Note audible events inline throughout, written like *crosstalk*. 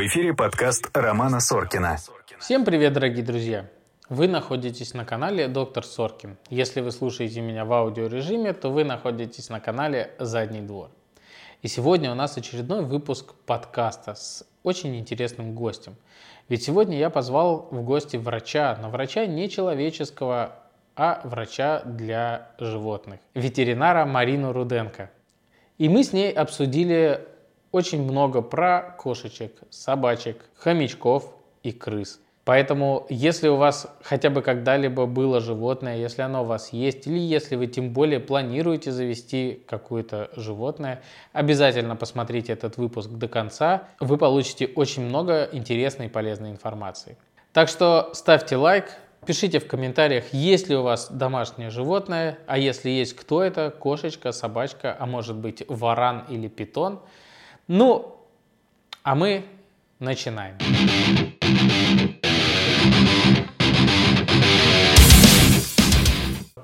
В эфире подкаст Романа Соркина. Всем привет, дорогие друзья! Вы находитесь на канале Доктор Соркин. Если вы слушаете меня в аудиорежиме, то вы находитесь на канале Задний двор. И сегодня у нас очередной выпуск подкаста с очень интересным гостем. Ведь сегодня я позвал в гости врача, но врача не человеческого, а врача для животных, ветеринара Марину Руденко. И мы с ней обсудили очень много про кошечек, собачек, хомячков и крыс. Поэтому, если у вас хотя бы когда-либо было животное, если оно у вас есть, или если вы тем более планируете завести какое-то животное, обязательно посмотрите этот выпуск до конца. Вы получите очень много интересной и полезной информации. Так что ставьте лайк, пишите в комментариях, есть ли у вас домашнее животное, а если есть, кто это, кошечка, собачка, а может быть варан или питон – ну, а мы начинаем.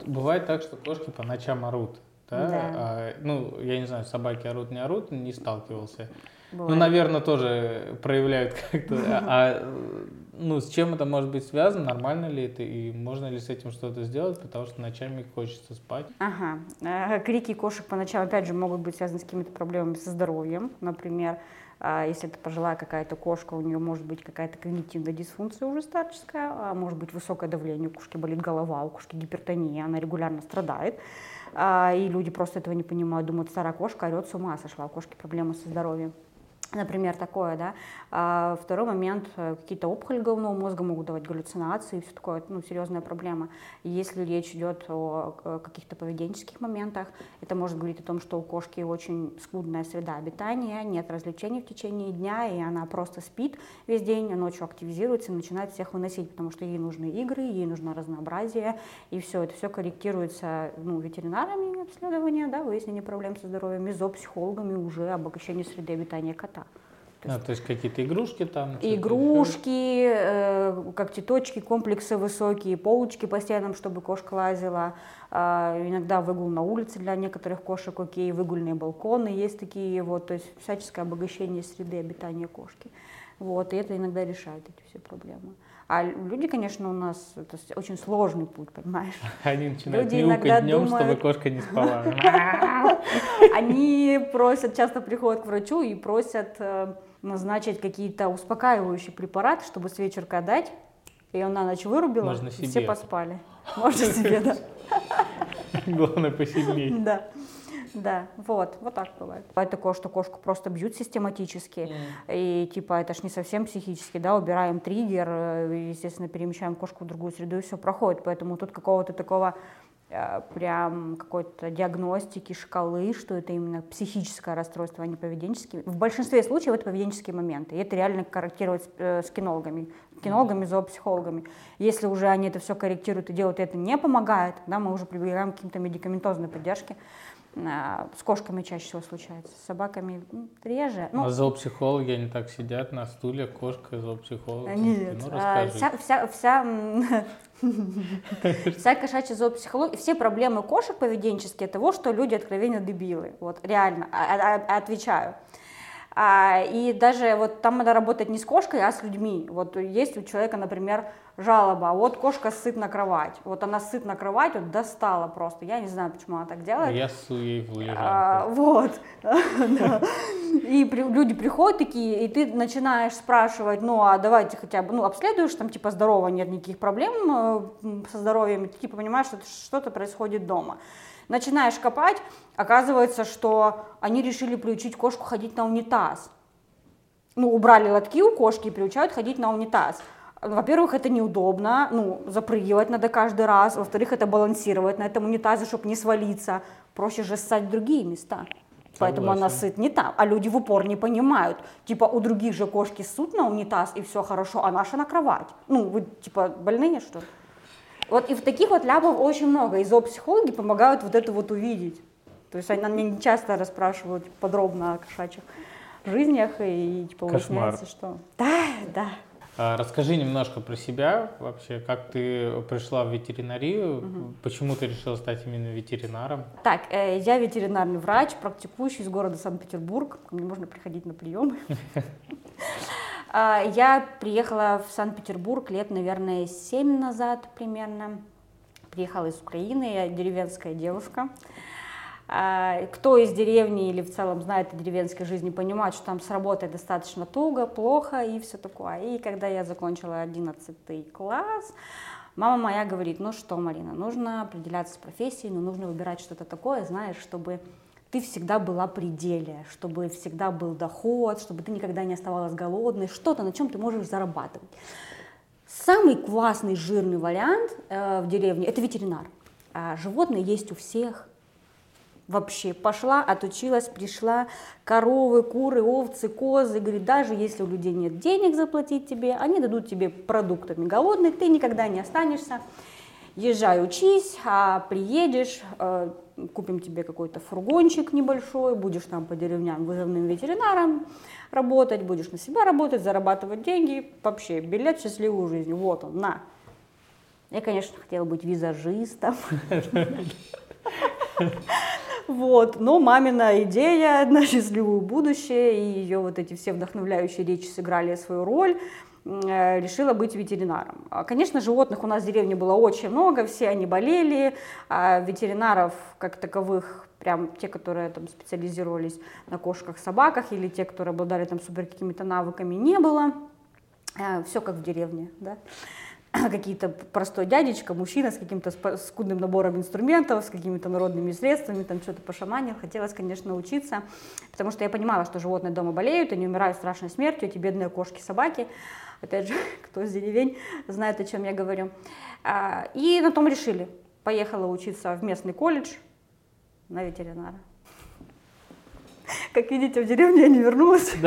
Бывает так, что кошки по ночам орут. Да? Да. А, ну, я не знаю, собаки орут, не орут, не сталкивался. Бывает. Ну, наверное, тоже проявляют как-то. А, а, ну, с чем это может быть связано? Нормально ли это? И можно ли с этим что-то сделать? Потому что ночами хочется спать. Ага. Э, Крики кошек по ночам, опять же, могут быть связаны с какими-то проблемами со здоровьем. Например, а, если это пожилая какая-то кошка, у нее может быть какая-то когнитивная дисфункция уже старческая, а может быть высокое давление, у кошки болит голова, у кошки гипертония, она регулярно страдает. А, И люди просто этого не понимают, думают, старая кошка орет, с ума сошла, у кошки проблемы со здоровьем. Например, такое, да. А второй момент, э, какие-то опухоли головного мозга могут давать галлюцинации, все такое, ну, серьезная проблема. Если речь идет о каких-то поведенческих моментах, это может говорить о том, что у кошки очень скудная среда обитания, нет развлечений в течение дня, и она просто спит весь день, ночью активизируется и начинает всех выносить, потому что ей нужны игры, ей нужно разнообразие, и все, это все корректируется ну, ветеринарами обследования, да, выяснение проблем со здоровьем, и зоопсихологами уже обогащение среды обитания кота. То А, то есть какие-то игрушки там? Игрушки, э, когтеточки, комплексы высокие, полочки постоянно, чтобы кошка лазила. А, иногда выгул на улице для некоторых кошек, окей, выгульные балконы есть такие, вот, то есть всяческое обогащение среды обитания кошки. Вот, и это иногда решает эти все проблемы. А люди, конечно, у нас, это очень сложный путь, понимаешь? *laughs* Они начинают Люди иногда днем, думают- чтобы кошка не спала. *laughs* Они просят, часто приходят к врачу и просят э, назначить какие-то успокаивающие препараты, чтобы с вечерка дать. И он на ночь вырубила, Можно и себе. все поспали. Можно себе, да. *laughs* Главное посильнее. Да. Да, вот, вот так бывает. Бывает такое, что кошку просто бьют систематически, и типа это ж не совсем психически, да, убираем триггер, э, естественно, перемещаем кошку в другую среду, и все проходит. Поэтому тут какого-то такого прям какой-то диагностики, шкалы, что это именно психическое расстройство, а не поведенческие. В большинстве случаев это поведенческие моменты, и это реально корректировать с, э, с кинологами, кинологами, зоопсихологами. Если уже они это все корректируют и делают, и это не помогает, да, мы уже прибегаем к каким-то медикаментозной поддержке. А, С кошками чаще всего случается, с собаками м, реже. Ну, А зоопсихологи, они так сидят на стуле, кошка, зоопсихолог. нет, Ну, а, расскажи. вся, вся, вся, *laughs* *laughs* вся кошачья зоопсихология, все проблемы кошек поведенческие того, что люди откровенно дебилы, вот реально, а- а- а- отвечаю. И даже вот там надо работать не с кошкой, а с людьми. Вот есть у человека, например, жалоба, вот кошка сыт на кровать, вот она сыт на кровать, вот достала просто, я не знаю, почему она так А делает. я ссу ей в А, лежанку. вот. *laughs* Да. И люди приходят такие, и ты начинаешь спрашивать, ну а давайте хотя бы, ну обследуешь, там типа здорово, нет никаких проблем э, со здоровьем, ты типа понимаешь, что что-то происходит дома. Начинаешь копать, оказывается, что они решили приучить кошку ходить на унитаз. Ну, убрали лотки у кошки и приучают ходить на унитаз. Во-первых, это неудобно, ну, запрыгивать надо каждый раз. Во-вторых, это балансировать на этом унитазе, чтобы не свалиться. Проще же ссать в другие места. Поэтому она Согласен. сыт не там. А люди в упор не понимают. Типа, у других же кошки ссут на унитаз, и все хорошо, а наша на кровать. Ну, вы, типа, больные, что ли? Вот и в таких вот ляпов очень много. И зоопсихологи помогают вот это вот увидеть. То есть они они не часто расспрашивают подробно о кошачьих жизнях, и типа Кошмар. выясняется, что... Да, да. А, Расскажи немножко про себя вообще, как ты пришла в ветеринарию, почему ты решила стать именно ветеринаром? Так, э, я ветеринарный врач, практикующий из города Санкт-Петербург. Ко мне можно приходить на приемы. *laughs* А, Я приехала в Санкт-Петербург лет, наверное, 7 назад примерно. Приехала из Украины, я деревенская девушка. А, Кто из деревни или в целом знает о деревенской жизни, понимает, что там с работой достаточно туго, плохо и все такое. И когда я закончила 11 класс, мама моя говорит, ну что, Марина, нужно определяться с профессией, но нужно выбирать что-то такое, знаешь, чтобы ты всегда была при деле, чтобы всегда был доход, чтобы ты никогда не оставалась голодной, что-то, на чем ты можешь зарабатывать. Самый классный жирный вариант э, в деревне – это ветеринар. А животные есть у всех, вообще пошла, отучилась, пришла, коровы, куры, овцы, козы, говорит, даже если у людей нет денег заплатить тебе, они дадут тебе продуктами голодный, ты никогда не останешься. Езжай, учись, а приедешь, э, купим тебе какой-то фургончик небольшой, будешь там по деревням вызовным ветеринаром работать, будешь на себя работать, зарабатывать деньги, вообще билет в счастливую жизнь, вот он, на. Я, конечно, хотела быть визажистом. *laughs* Вот, но мамина идея *laughs* на счастливое будущее и ее вот эти все вдохновляющие речи сыграли свою роль э, решила быть ветеринаром. А, Конечно, животных у нас в деревне было очень много, все они болели, а ветеринаров как таковых, прям те, которые там специализировались на кошках, собаках, или те, которые обладали там супер какими-то навыками, не было. Все как в деревне, да *clears throat* какие-то простой дядечка, мужчина с каким-то скудным набором инструментов, с какими-то народными средствами, там что-то пошаманил. Хотелось, конечно, учиться, потому что я понимала, что животные дома болеют, они умирают страшной смертью, эти бедные кошки, собаки. Опять же, *laughs* кто из деревень знает, о чем я говорю. А, И на том решили. Поехала учиться в местный колледж на ветеринара. *laughs* Как видите, в деревню я не вернулась. *laughs*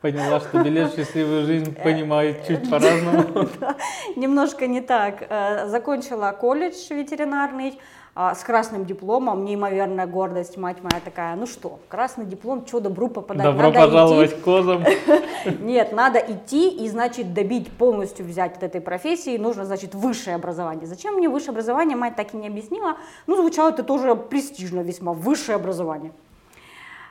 Поняла, что билет в счастливую жизнь понимают чуть по-разному. *laughs* Немножко не так. Э, Закончила колледж ветеринарный а, с красным дипломом, неимоверная гордость, мать моя такая, ну что, красный диплом, что добру попадать, Добро надо пожаловать идти. козам. *laughs* Нет, надо идти и, значит, добить, полностью взять от этой профессии, нужно, значит, высшее образование. Зачем мне высшее образование, мать так и не объяснила. Ну, звучало это тоже престижно весьма, высшее образование.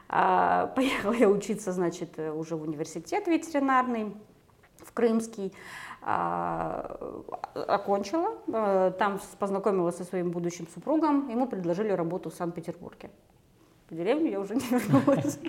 А, *laughs* Поехала я учиться, значит, уже в университет ветеринарный, в Крымский. А, Окончила, э, там познакомилась со своим будущим супругом, ему предложили работу в Санкт-Петербурге. В деревню я уже не *laughs* вернулась.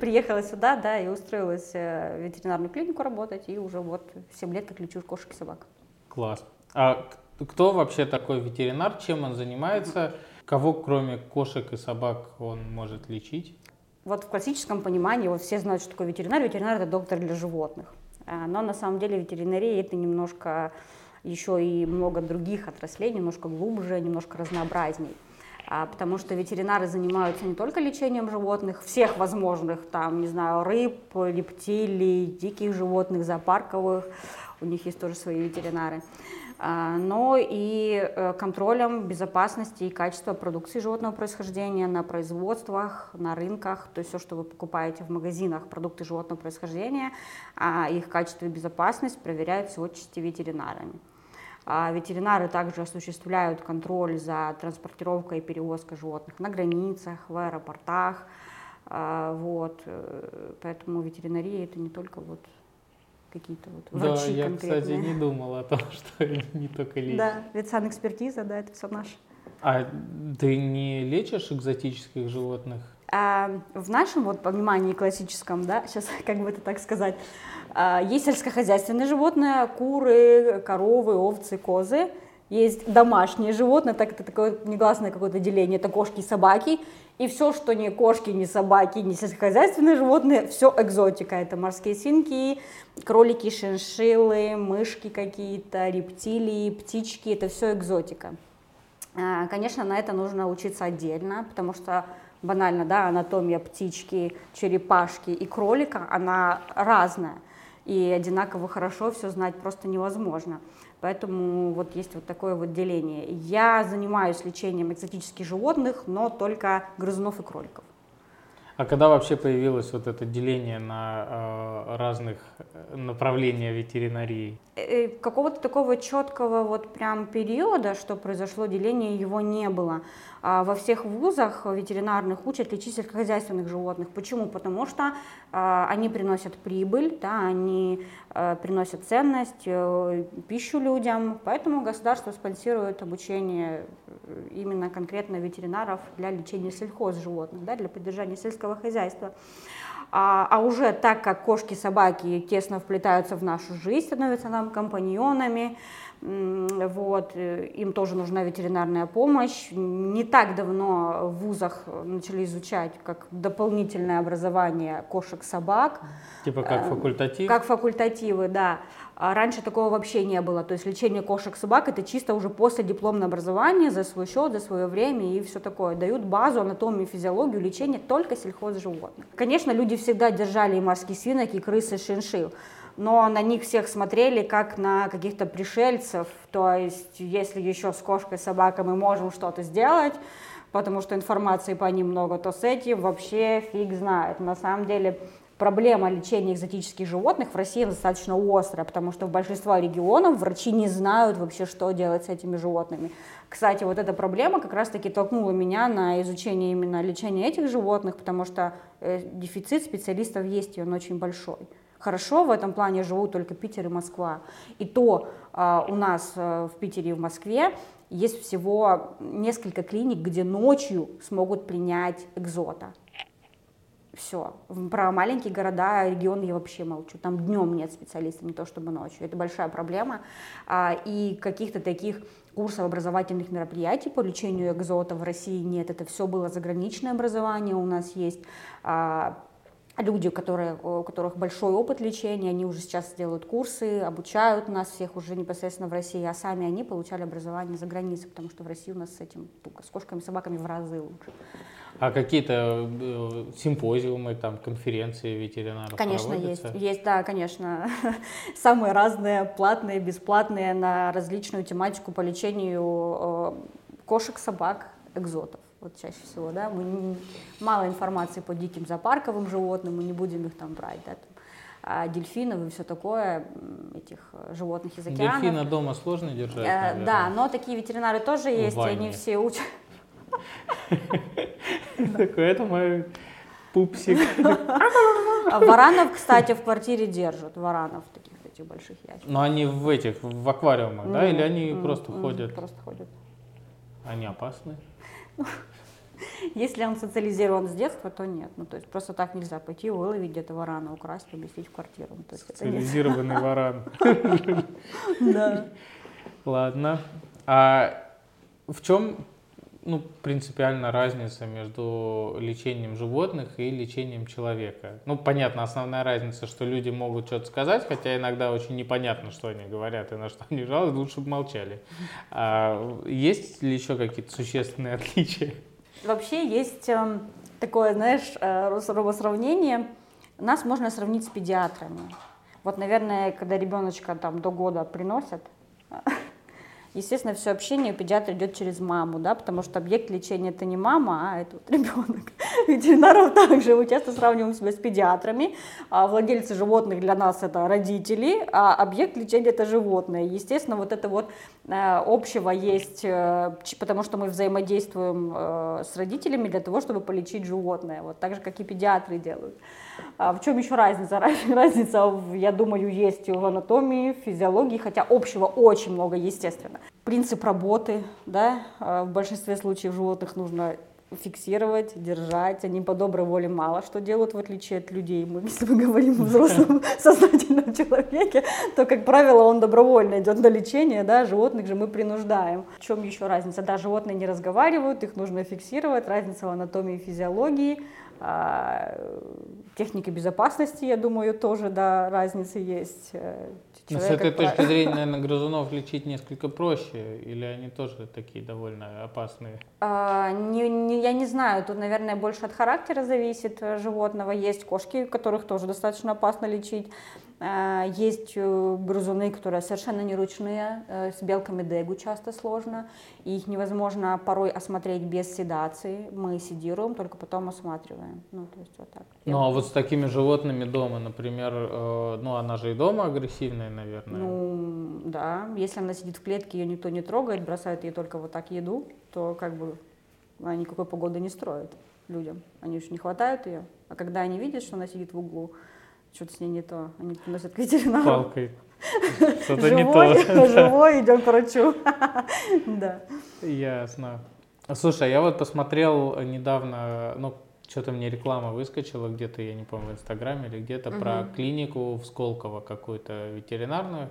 Приехала сюда, да, и устроилась э, в ветеринарную клинику работать, и уже вот 7 лет как лечу кошек и собак. Класс. А кто вообще такой ветеринар? Чем он занимается? Кого, кроме кошек и собак, он может лечить? Вот в классическом понимании вот все знают, что такое ветеринар. Ветеринар – это доктор для животных. А, Но на самом деле ветеринария – это немножко еще и много других отраслей, немножко глубже, немножко разнообразней. А, Потому что ветеринары занимаются не только лечением животных, всех возможных, там, не знаю, рыб, рептилий, диких животных, зоопарковых, у них есть тоже свои ветеринары, но и э, контролем безопасности и качества продукции животного происхождения на производствах, на рынках, то есть все, что вы покупаете в магазинах, продукты животного происхождения, а их качество и безопасность проверяются отчасти ветеринарами. А Ветеринары также осуществляют контроль за транспортировкой и перевозкой животных на границах, в аэропортах. А, Вот. э, Поэтому ветеринария это не только вот какие-то вот Да, врачи я, конкретные. кстати, не думал о том, *laughs* что не только лечить. Да, ветсанэкспертиза, да, это все наше. А ты не лечишь экзотических животных? А, в нашем вот понимании классическом, да, *laughs* сейчас как бы это так сказать, а, есть сельскохозяйственные животные, куры, коровы, овцы, козы. Есть домашние животные, так это такое негласное какое-то деление, это кошки и собаки. И все, что не кошки, не собаки, не сельскохозяйственные животные, все экзотика. Это морские свинки, кролики, шиншиллы, мышки какие-то, рептилии, птички, это все экзотика. А, Конечно, на это нужно учиться отдельно, потому что банально, да, анатомия птички, черепашки и кролика, она разная. И одинаково хорошо все знать просто невозможно. Поэтому вот есть вот такое вот деление. Я занимаюсь лечением экзотических животных, но только грызунов и кроликов. А когда вообще появилось вот это деление на э, разных э, направления ветеринарии? Э, какого-то такого четкого вот прям периода, что произошло деление, его не было. А во всех вузах ветеринарных учат лечить сельскохозяйственных животных. Почему? Потому что а, они приносят прибыль, да, они а, приносят ценность, а, пищу людям, поэтому государство спонсирует обучение именно конкретно ветеринаров для лечения сельхозживотных, да, для поддержания сельского хозяйства. А, а уже так как кошки, собаки тесно вплетаются в нашу жизнь, становятся нам компаньонами, вот, э, им тоже нужна ветеринарная помощь. Не так давно в вузах начали изучать как дополнительное образование кошек-собак. Типа как э, факультатив? Как факультативы, да. А раньше такого вообще не было. То есть лечение кошек-собак это чисто уже после дипломное образование за свой счет, за свое время и все такое. Дают базу, анатомию, физиологию лечения только сельхозживотных. Конечно, люди всегда держали и морских свинок, и крысы, шиншилл но на них всех смотрели как на каких-то пришельцев, то есть если еще с кошкой, собакой мы можем что-то сделать, потому что информации по ним много, то с этим вообще фиг знает. На самом деле проблема лечения экзотических животных в России достаточно острая, потому что в большинстве регионов врачи не знают вообще, что делать с этими животными. Кстати, вот эта проблема как раз-таки толкнула меня на изучение именно лечения этих животных, потому что э, дефицит специалистов есть, и он очень большой. Хорошо в этом плане живут только Питер и Москва. И то э, у нас э, в Питере и в Москве есть всего несколько клиник, где ночью смогут принять экзота. Все. Про маленькие города, регионы я вообще молчу. Там днем нет специалистов, не то чтобы ночью. Это большая проблема. А, и каких-то таких курсов образовательных мероприятий по лечению экзота в России нет. Это все было заграничное образование у нас есть. А, люди, которые, у которых большой опыт лечения, они уже сейчас делают курсы, обучают нас всех уже непосредственно в России, а сами они получали образование за границей, потому что в России у нас с этим туго, с кошками, собаками в разы лучше. А какие-то э, симпозиумы, там, конференции ветеринаров Конечно, проводятся? есть. Есть, да, конечно. *laughs* Самые разные, платные, бесплатные, на различную тематику по лечению э, кошек, собак, экзотов вот чаще всего, да, мы не, мало информации по диким зоопарковым животным, мы не будем их там брать, да, там, а дельфинов и все такое, этих э, животных из океана. Дельфина дома сложно держать, э, Да, но такие ветеринары тоже есть, и они все учат. *laughs* Такой, это мой пупсик. А варанов, кстати, в квартире держат, варанов таких этих больших ящиков. Но они в этих, в аквариумах, да, или они просто ходят? Просто ходят. Они опасны? Если он социализирован с детства, то нет. Ну, то есть просто так нельзя пойти, выловить где-то варана, украсть, поместить в квартиру. Ну, то есть Социализированный варан. *laughs* Да. Ладно. А в чем ну, принципиально разница между лечением животных и лечением человека? Ну, понятно, основная разница, что люди могут что-то сказать, хотя иногда очень непонятно, что они говорят и на что они жалуются, лучше бы молчали. А есть ли еще какие-то существенные отличия? Вообще есть э, такое, знаешь, э, сравнение. Нас можно сравнить с педиатрами. Вот, наверное, когда ребеночка там до года приносят, *laughs* Естественно, все общение у педиатра идет через маму, да, потому что объект лечения это не мама, а это вот *laughs* ребенок. Ветеринаров также мы часто сравниваем себя с педиатрами. А владельцы животных для нас это родители, а объект лечения это животное. Естественно, вот это вот э, общего есть, э, потому что мы взаимодействуем э, с родителями для того, чтобы полечить животное, вот так же, как и педиатры делают. А в чем еще разница? *laughs* Разница, я думаю, есть в анатомии, в физиологии, хотя общего очень много, естественно. Принцип работы, да, а, в большинстве случаев животных нужно фиксировать, держать. Они по доброй воле мало что делают, в отличие от людей. Мы, *laughs* если мы говорим о взрослом *laughs* сознательном человеке, то, как правило, он добровольно идет на лечение, да, животных же мы принуждаем. В чем еще разница? Да, животные не разговаривают, их нужно фиксировать, разница в анатомии и физиологии. А, техники безопасности, я думаю, тоже, да, разница есть. Э, Но с этой точки *laughs* зрения, наверное, грызунов лечить несколько проще, или они тоже такие довольно опасные? А, не, не, я не знаю, тут, наверное, больше от характера зависит животного. Есть кошки, которых тоже достаточно опасно лечить. Э, есть э, грызуны, которые совершенно не ручные, э, с белками дегу часто сложно, и их невозможно порой осмотреть без седации. Мы седируем, только потом осматриваем. Ну, то есть вот так. Ну, а вот с такими животными дома, например, ну, она же и дома агрессивная, наверное. Ну, да. Если она сидит в клетке, ее никто не трогает, бросает ей только вот так еду, то как бы она никакой погоды не строит людям. Они же не хватают ее. А когда они видят, что она сидит в углу, что-то с ней не то. Они приносят к ветеринару. Палкой. Что-то не то. Живой, *laughs* идем к врачу. *laughs* Да. Ясно. Слушай, я вот посмотрел недавно, ну, что-то мне реклама выскочила где-то, я не помню, в Инстаграме или где-то, угу. про клинику в Сколково какую-то ветеринарную.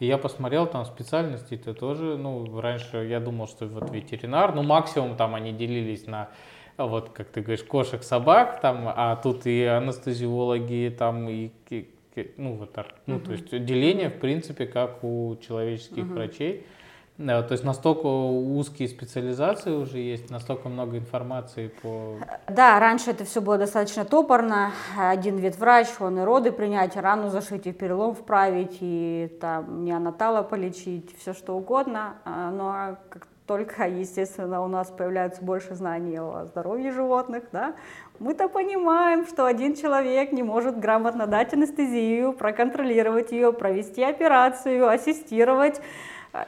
И я посмотрел, там специальности-то тоже, ну, раньше я думал, что вот ветеринар, ну, максимум там они делились на вот, как ты говоришь, кошек, собак, там, а тут и анестезиологи, там, и, ну, вот, ну, то есть деление, в принципе, как у человеческих uh-huh. врачей. Да, то есть настолько узкие специализации уже есть, настолько много информации по... Да, раньше это все было достаточно топорно. Один ветврач, он и роды принять, рану зашить, и перелом вправить, и там неонатала полечить, все что угодно. А, но ну, а как только, естественно, у нас появляется больше знаний о здоровье животных, да, мы-то понимаем, что один человек не может грамотно дать анестезию, проконтролировать ее, провести операцию, ассистировать.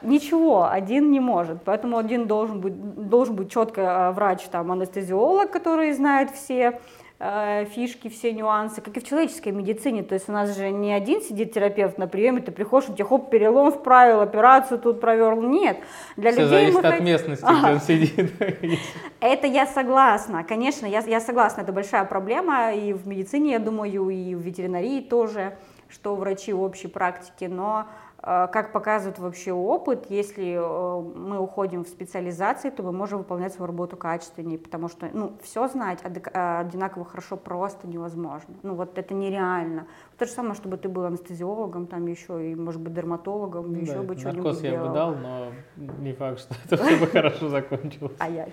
Ничего, один не может. Поэтому один должен быть, должен быть четко врач, там, анестезиолог, который знает все фишки, все нюансы, как и в человеческой медицине. То есть у нас же не один сидит терапевт на приеме, ты приходишь, у тебя хоп, перелом вправил, операцию тут провел. Нет. Для Все людей зависит мы... от местности, ага. где он сидит. *laughs* Это я согласна. Конечно, я, я согласна, это большая проблема и в медицине, я думаю, и в ветеринарии тоже, что врачи общей практики, но Э, как показывает вообще опыт, если э, мы уходим в специализации, то мы можем выполнять свою работу качественнее, потому что ну, все знать одинаково хорошо просто невозможно. Ну вот это нереально. То же самое, чтобы ты был анестезиологом, там еще и, может быть, дерматологом, ну, еще да, бы что-нибудь я бы дал, но не факт, что это все бы хорошо *laughs* закончилось. А я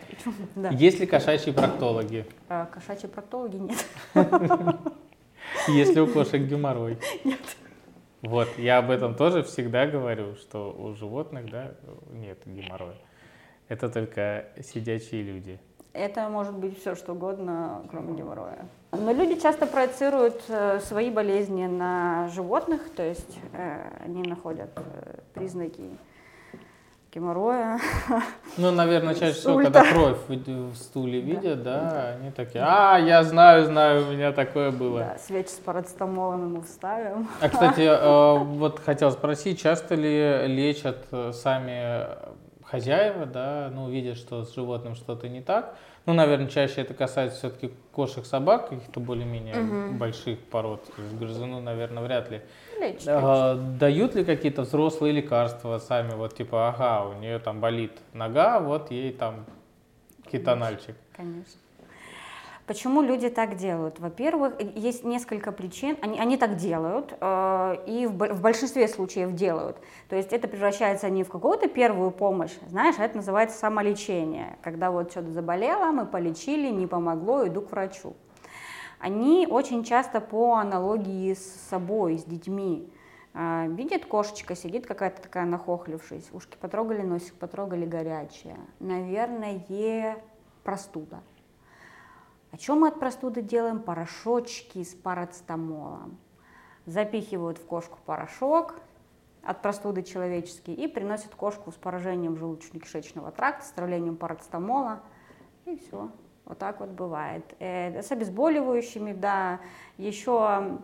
да. Есть ли кошачьи проктологи? Кошачьи проктологи нет. *laughs* Есть ли у кошек геморрой? *laughs* Нет. Вот, я об этом тоже всегда говорю, что у животных, да, нет геморроя. Это только сидячие люди. Это может быть все что угодно, кроме геморроя. Но люди часто проецируют э, свои болезни на животных, то есть э, они находят э, признаки геморроя. Ну, наверное, чаще всего, когда кровь в стуле видят, да. да, они такие, а, я знаю, знаю, у меня такое было. Да, свечи с парацетамолом ему вставим. А, кстати, *laughs* э, вот хотел спросить, часто ли лечат э, сами хозяева, да, ну, видят, что с животным что-то не так, ну, наверное, чаще это касается все-таки кошек, собак, каких-то более-менее угу. больших пород. Грызуну, наверное, вряд ли. Лечь, а, дают ли какие-то взрослые лекарства сами, вот типа, ага, у нее там болит нога, вот ей там кетональчик. Конечно. Почему люди так делают? Во-первых, есть несколько причин. Они, они так делают э, и в, в большинстве случаев делают. То есть это превращается не в какую-то первую помощь, знаешь, а это называется самолечение. Когда вот что-то заболело, мы полечили, не помогло, иду к врачу. Они очень часто по аналогии с собой, с детьми. Э, видит кошечка, сидит какая-то такая нахохлившись, ушки потрогали, носик потрогали, горячая. Наверное, простуда о чем мы от простуды делаем? Порошочки с парацетамолом. Запихивают в кошку порошок от простуды человеческий и приносят кошку с поражением желудочно-кишечного тракта, с отравлением парацетамола. И все. Вот так вот бывает. Э, с обезболивающими, да. Еще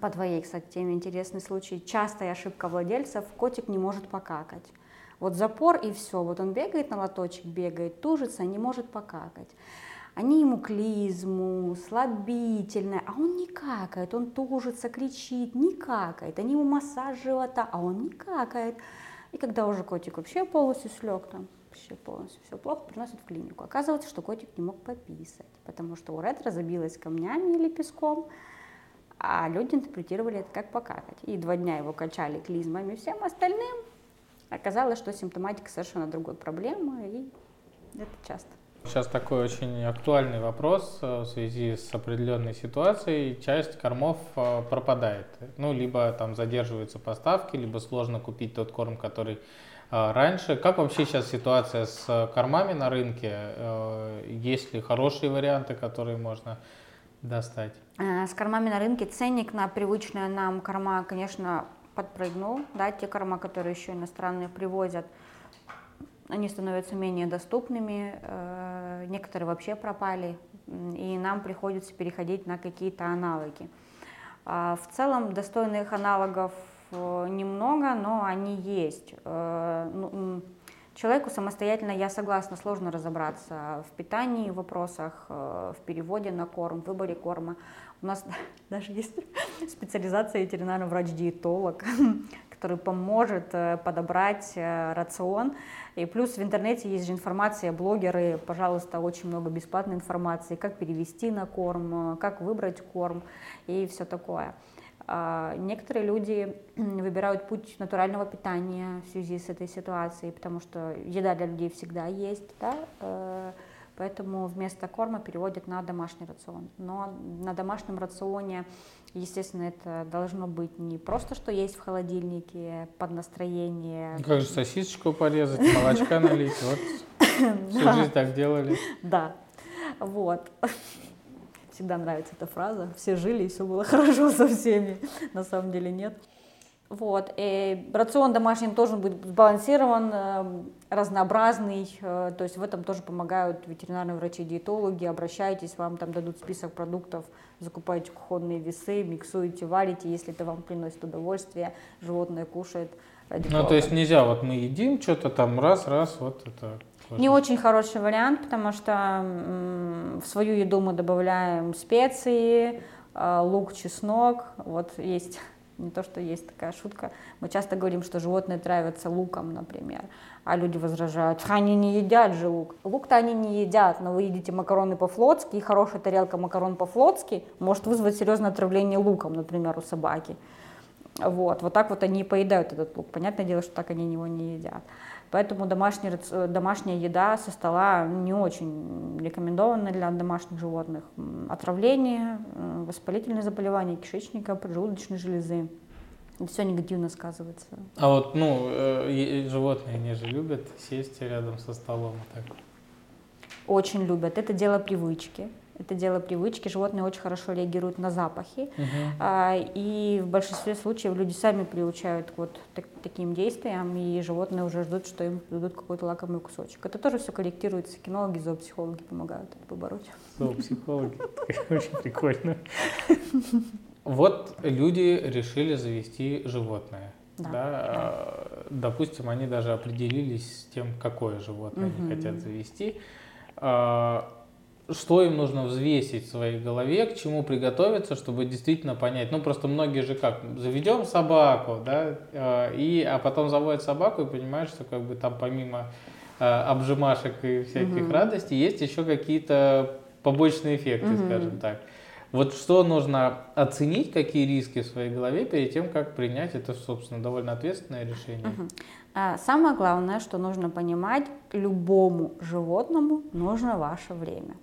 по твоей, кстати, теме интересный случай. Частая ошибка владельцев. Котик не может покакать. Вот запор и все. Вот он бегает на лоточек, бегает, тужится, не может покакать они ему клизму, слабительное, а он не какает, он тужится, кричит, не какает, они ему массаж живота, а он не какает. И когда уже котик вообще полностью слег там, вообще полностью все плохо, приносят в клинику. Оказывается, что котик не мог пописать, потому что у ретро забилась камнями или песком, а люди интерпретировали это как покакать. И два дня его качали клизмами всем остальным. Оказалось, что симптоматика совершенно другой проблемы, и это часто. Сейчас такой очень актуальный вопрос э, в связи с определенной ситуацией. Часть кормов э, пропадает. Ну, либо там задерживаются поставки, либо сложно купить тот корм, который раньше. Как вообще сейчас ситуация с кормами на рынке? Есть ли хорошие варианты, которые можно достать? С кормами на рынке ценник на привычные нам корма, конечно, подпрыгнул. Да, те корма, которые еще иностранные привозят – они становятся менее доступными, э, некоторые вообще пропали, и нам приходится переходить на какие-то аналоги. А в целом достойных аналогов э, немного, но они есть. Э, ну, человеку самостоятельно, я согласна, сложно разобраться в питании, в вопросах, в переводе на корм, в выборе корма. У нас *laughs* даже есть *laughs* специализация ветеринарный врач-диетолог, *laughs* который поможет подобрать рацион и плюс в интернете есть же информация, блогеры, пожалуйста, очень много бесплатной информации, как перевести на корм, как выбрать корм и все такое. А, некоторые люди *clears throat* выбирают путь натурального питания в связи с этой ситуацией, потому что еда для людей всегда есть, да, э, поэтому вместо корма переводят на домашний рацион. Но на домашнем рационе Естественно, это должно быть не просто, что есть в холодильнике под настроение. Ну, как же сосисочку порезать, молочка налить, вот *coughs* всю жизнь так делали. Да, вот. Всегда нравится эта фраза. Все жили, и все было *laughs* хорошо со всеми. На самом деле нет. Вот. И рацион домашний должен быть сбалансирован, э, разнообразный. Э, то есть в этом тоже помогают ветеринарные врачи-диетологи. Обращайтесь, вам там дадут список продуктов, закупаете кухонные весы, миксуете, варите, если это вам приносит удовольствие, животное кушает. Ну, то есть нельзя, вот мы едим что-то там раз-раз, вот это не очень хороший вариант, потому что в свою еду мы добавляем специи, э, лук, чеснок. Вот есть не то, что есть такая шутка. Мы часто говорим, что животные травятся луком, например, а люди возражают, они не едят же лук. Лук-то они не едят, но вы едите макароны по-флотски, и хорошая тарелка макарон по-флотски может вызвать серьезное отравление луком, например, у собаки. Вот, вот так вот они и поедают этот лук. Понятное дело, что так они его не едят. Поэтому домашний, домашняя еда со стола не очень рекомендована для домашних животных. Отравление, воспалительные заболевания кишечника, поджелудочной железы. Все негативно сказывается. А вот, ну, э, животные, они же любят сесть рядом со столом. Так. Очень любят. Это дело привычки. Это дело привычки. Животные очень хорошо реагируют на запахи. Uh-huh. А, и в большинстве случаев люди сами приучают к вот так, таким действиям, и животные уже ждут, что им дадут какой-то лакомый кусочек. Это тоже все корректируется. Кинологи, зоопсихологи помогают это побороть. Зоопсихологи, *laughs* *laughs* очень прикольно. *laughs* Вот люди решили завести животное. Да, да, да. Допустим, они даже определились с тем, какое животное угу. они хотят завести. А, что им нужно взвесить в своей голове, к чему приготовиться, чтобы действительно понять. Ну, просто многие же как, заведем собаку, да, э, и, а потом заводят собаку и понимаешь, что как бы там помимо э, обжимашек и всяких угу. радостей есть еще какие-то побочные эффекты, угу. скажем так. Вот что нужно оценить, какие риски в своей голове перед тем, как принять это, собственно, довольно ответственное решение. Угу. Самое главное, что нужно понимать, любому животному нужно ваше время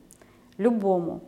любому.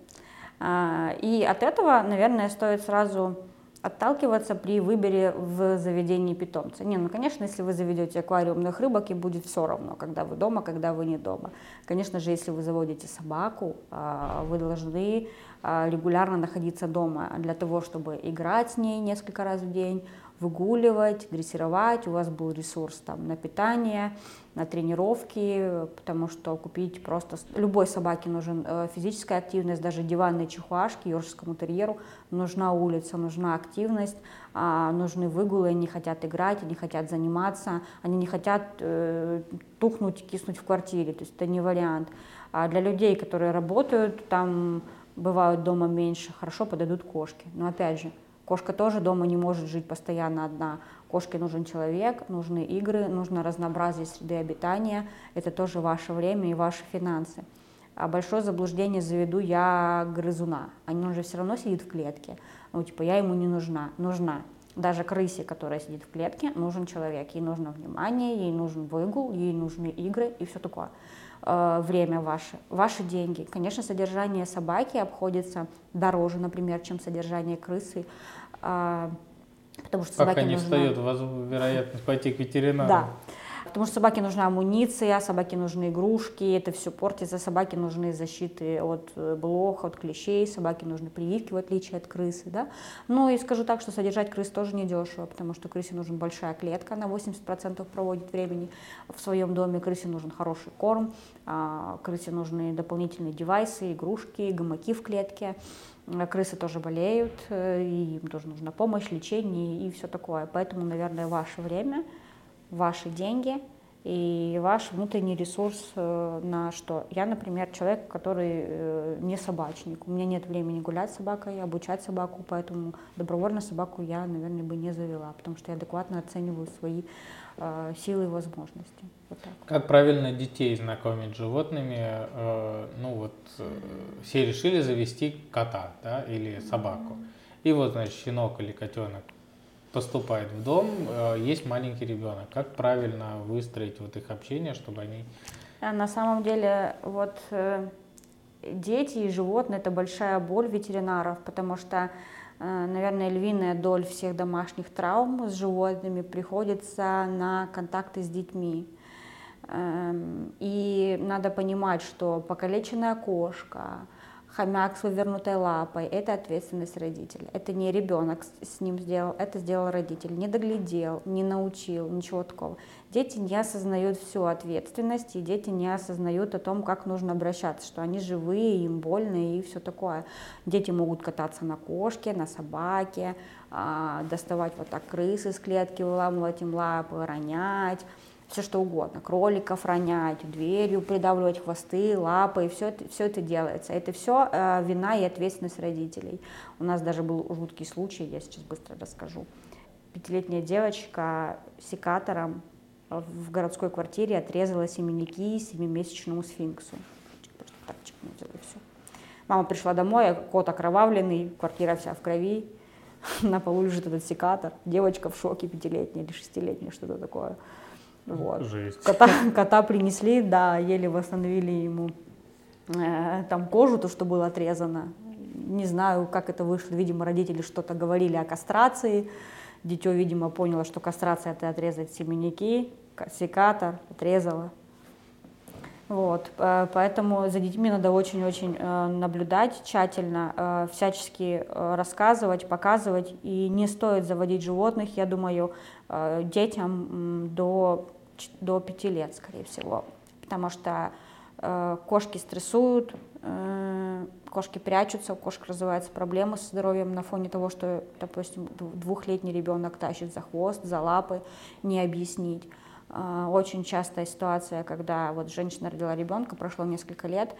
А, и от этого, наверное, стоит сразу отталкиваться при выборе в заведении питомца. Не, ну, конечно, если вы заведете аквариумных рыбок, и будет все равно, когда вы дома, когда вы не дома. Конечно же, если вы заводите собаку, а, вы должны а, регулярно находиться дома для того, чтобы играть с ней несколько раз в день, выгуливать, дрессировать, у вас был ресурс там на питание, на тренировки, потому что купить просто... Любой собаке нужен э, физическая активность, даже диванной чихуашке, йоркширскому терьеру нужна улица, нужна активность, а, нужны выгулы, они хотят играть, они хотят заниматься, они не хотят э, тухнуть, киснуть в квартире, то есть это не вариант. А для людей, которые работают, там бывают дома меньше, хорошо подойдут кошки. Но опять же, Кошка тоже дома не может жить постоянно одна. Кошке нужен человек, нужны игры, нужно разнообразие среды обитания. Это тоже ваше время и ваши финансы. А большое заблуждение заведу я грызуна. Они уже все равно сидит в клетке. Ну, типа, я ему не нужна. Нужна. Даже крысе, которая сидит в клетке, нужен человек. Ей нужно внимание, ей нужен выгул, ей нужны игры и все такое. Э, время ваше, ваши деньги. Конечно, содержание собаки обходится дороже, например, чем содержание крысы. Э, потому что Пока не нужна... встает вероятность пойти к ветеринару. Да. Потому что собаке нужна амуниция, собаке нужны игрушки, это все портится, собаке нужны защиты от э, блох, от клещей, собаке нужны прививки, в отличие от крысы. Да? Ну и скажу так, что содержать крыс тоже недешево, потому что крысе нужна большая клетка, она 80% проводит времени в своем доме, крысе нужен хороший корм, а, крысе нужны дополнительные девайсы, игрушки, гамаки в клетке. Крысы тоже болеют, э, и им тоже нужна помощь, лечение и все такое. Поэтому, наверное, ваше время – ваши деньги и ваш внутренний ресурс э, на что. Я, например, человек, который э, не собачник. У меня нет времени гулять с собакой, обучать собаку, поэтому добровольно собаку я, наверное, бы не завела, потому что я адекватно оцениваю свои э, силы и возможности. Вот так. Как правильно детей знакомить с животными? Ну вот все решили завести кота да, или собаку. И вот, значит, щенок или котенок поступает в дом, э, есть маленький ребенок. Как правильно выстроить вот их общение, чтобы они... А на самом деле, вот э, дети и животные – это большая боль ветеринаров, потому что, э, наверное, львиная доля всех домашних травм с животными приходится на контакты с детьми. Эм, и надо понимать, что покалеченная кошка – хомяк с вывернутой лапой, это ответственность родителя. Это не ребенок с ним сделал, это сделал родитель. Не доглядел, не научил, ничего такого. Дети не осознают всю ответственность, и дети не осознают о том, как нужно обращаться, что они живые, им больно и все такое. Дети могут кататься на кошке, на собаке, а, доставать вот так крысы из клетки, выламывать им лапы, ронять все что угодно, кроликов ронять, дверью придавливать хвосты, лапы, и все все это делается. Это все э, вина и ответственность родителей. У нас даже был жуткий случай, я сейчас быстро расскажу. Пятилетняя девочка секатором в городской квартире отрезала семенники семимесячному сфинксу. Просто так чекнула, и все. Мама пришла домой, а кот окровавленный, квартира вся в крови, *laughs* на полу лежит этот секатор, девочка в шоке пятилетняя или шестилетняя, что-то такое. Вот. Жесть. Кота, *laughs* кота принесли, да, еле восстановили ему э, там кожу, то, что было отрезано. Не знаю, как это вышло. Видимо, родители что-то говорили о кастрации. Дитё, видимо, поняло, что кастрация это отрезать семенники, секатор, отрезала. Вот, э, поэтому за детьми надо очень-очень э, наблюдать тщательно, э, всячески рассказывать, показывать, и не стоит заводить животных, я думаю, детям до до 5 лет, скорее всего, потому что кошки стрессуют, кошки прячутся, у кошек развиваются проблемы со здоровьем на фоне того, что, допустим, двухлетний ребенок тащит за хвост, за лапы, не объяснить. Э, очень частая ситуация, когда вот женщина родила ребенка, прошло несколько лет,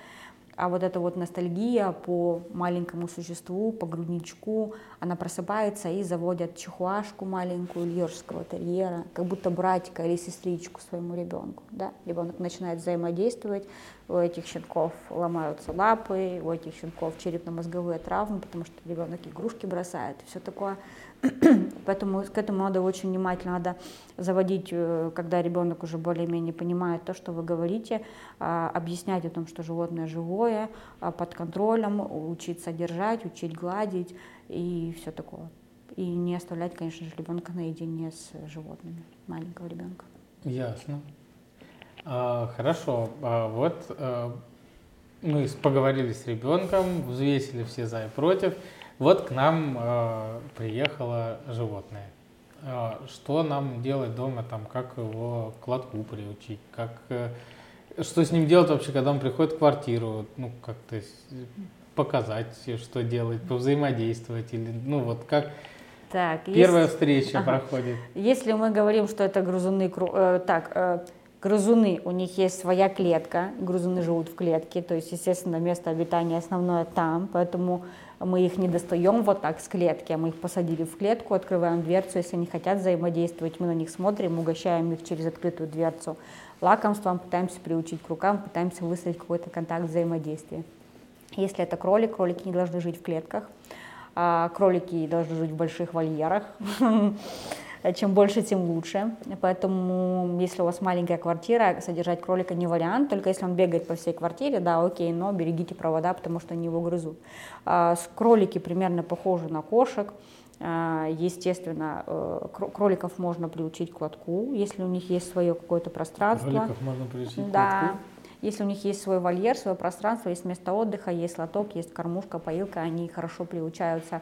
а вот эта вот ностальгия по маленькому существу, по грудничку, она просыпается и заводят чихуашку маленькую, льерского терьера, как будто братика или сестричку своему ребенку. Да? Ребенок начинает взаимодействовать, у этих щенков ломаются лапы, у этих щенков черепно-мозговые травмы, потому что ребенок игрушки бросает, все такое. *clears throat* Поэтому к этому надо очень внимательно, надо заводить, э, когда ребенок уже более-менее понимает то, что вы говорите, а, объяснять о том, что животное живое, а, под контролем, учить содержать, учить гладить и все такое. И не оставлять, конечно же, ребенка наедине с животными, маленького ребенка. Ясно. А, хорошо. А, вот а, мы поговорили с ребенком, взвесили все за и против. Вот к нам э, приехало животное. Э, что нам делать дома, там, как его к лотку приучить, как, э, что с ним делать вообще, когда он приходит в квартиру, ну, как-то показать, что делать, повзаимодействовать, или, ну, вот как так, первая есть... встреча ага. проходит. Если мы говорим, что это грызуны, э, так, э, Грызуны, у них есть своя клетка, грызуны живут в клетке, то есть, естественно, место обитания основное там, поэтому мы их не достаем вот так с клетки, а мы их посадили в клетку, открываем дверцу, если они хотят взаимодействовать, мы на них смотрим, угощаем их через открытую дверцу лакомством, пытаемся приучить к рукам, пытаемся выстроить какой-то контакт взаимодействия. Если это кролик, кролики не должны жить в клетках, а кролики должны жить в больших вольерах. *laughs* Э, чем больше, тем лучше. Поэтому, если у вас маленькая квартира, содержать кролика не вариант, только если он бегает по всей квартире, да, окей, но берегите провода, потому что они его грызут. А, кролики примерно похожи на кошек. А, естественно, э, кроликов можно приучить к лотку, если у них есть свое какое-то пространство. Кроликов можно приучить да. к лотку? Если у них есть свой вольер, свое пространство, есть место отдыха, есть лоток, есть кормушка, поилка, они хорошо приучаются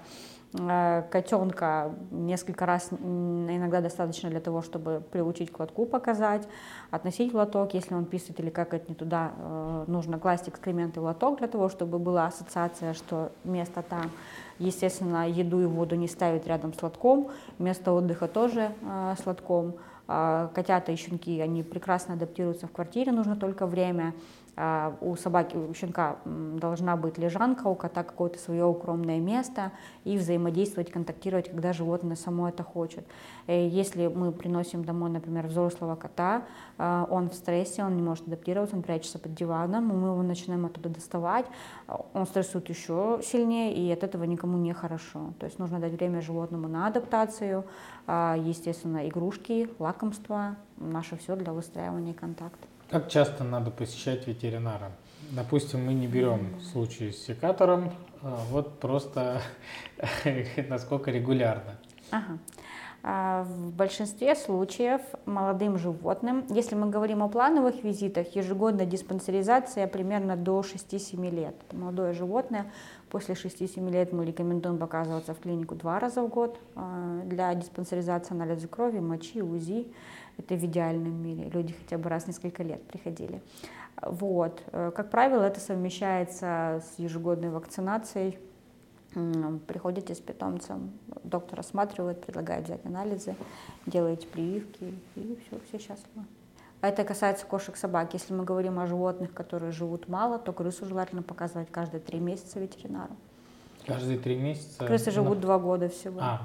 котенка несколько раз иногда достаточно для того, чтобы приучить к лотку показать, относить лоток, если он писает или какать не туда, э, нужно класть экскременты в лоток для того, чтобы была ассоциация, что место там. Естественно, еду и воду не ставить рядом с лотком, место отдыха тоже э, с лотком. А, котята и щенки, они прекрасно адаптируются в квартире, нужно только время. А, у собаки, у щенка должна быть лежанка, у кота какое-то свое укромное место и взаимодействовать, контактировать, когда животное само это хочет. Э, если мы приносим домой, например, взрослого кота, а, он в стрессе, он не может адаптироваться, он прячется под диваном, мы его начинаем оттуда доставать, он стрессует еще сильнее, и от этого никому не хорошо. То есть нужно дать время животному на адаптацию, естественно, игрушки, лакомства, наше все для выстраивания контакта. Как часто надо посещать ветеринара? Допустим, мы не берем случай с секатором, а вот просто *laughs* насколько регулярно. Ага. А, в большинстве случаев молодым животным, если мы говорим о плановых визитах, ежегодная диспансеризация примерно до 6-7 лет. Молодое животное после 6-7 лет мы рекомендуем показываться в клинику два раза в год а, для диспансеризации анализа крови, мочи, УЗИ. Это в идеальном мире. Люди хотя бы раз в несколько лет приходили. Вот. Э, как правило, это совмещается с ежегодной вакцинацией. Приходите с питомцем, доктор осматривает, предлагает взять анализы, делаете прививки, и все, все счастливы. Это касается кошек-собак. Если мы говорим о животных, которые живут мало, то крысу желательно показывать каждые три месяца ветеринару. Каждые три месяца? Крысы живут два года всего. А,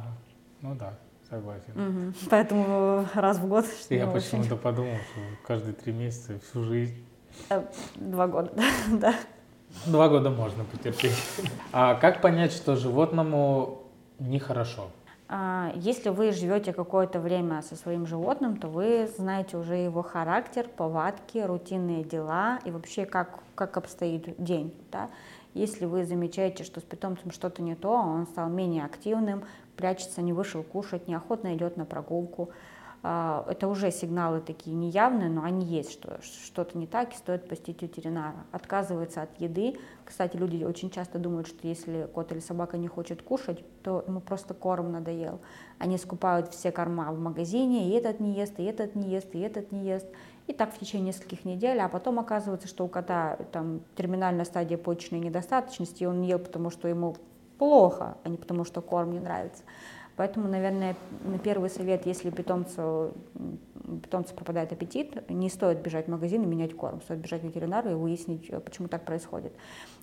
ну да. Согласен. Угу. *laughs* Поэтому раз в год. Я почему-то подумал, что каждые три месяца всю жизнь. Э, два года, *laughs* да. Два года можно потерпеть. А как понять, что животному нехорошо? А, если вы живете какое-то время со своим животным, то вы знаете уже его характер, повадки, рутинные дела и вообще как, как обстоит день. Да? Если вы замечаете, что с питомцем что-то не то, он стал менее активным, прячется, не вышел кушать, неохотно идет на прогулку. А, это уже сигналы такие неявные, но они есть, что что-то не так, и стоит посетить ветеринара. Отказывается от еды. Кстати, люди очень часто думают, что если кот или собака не хочет кушать, то ему просто корм надоел. Они скупают все корма в магазине, и этот не ест, и этот не ест, и этот не ест. И так в течение нескольких недель, а потом оказывается, что у кота там терминальная стадия почечной недостаточности, и он ел, потому что ему плохо, а не потому, что корм не нравится. Поэтому, наверное, на первый совет, если питомцу, питомцу пропадает аппетит, не стоит бежать в магазин и менять корм, стоит бежать к ветеринару и выяснить, э, почему так происходит.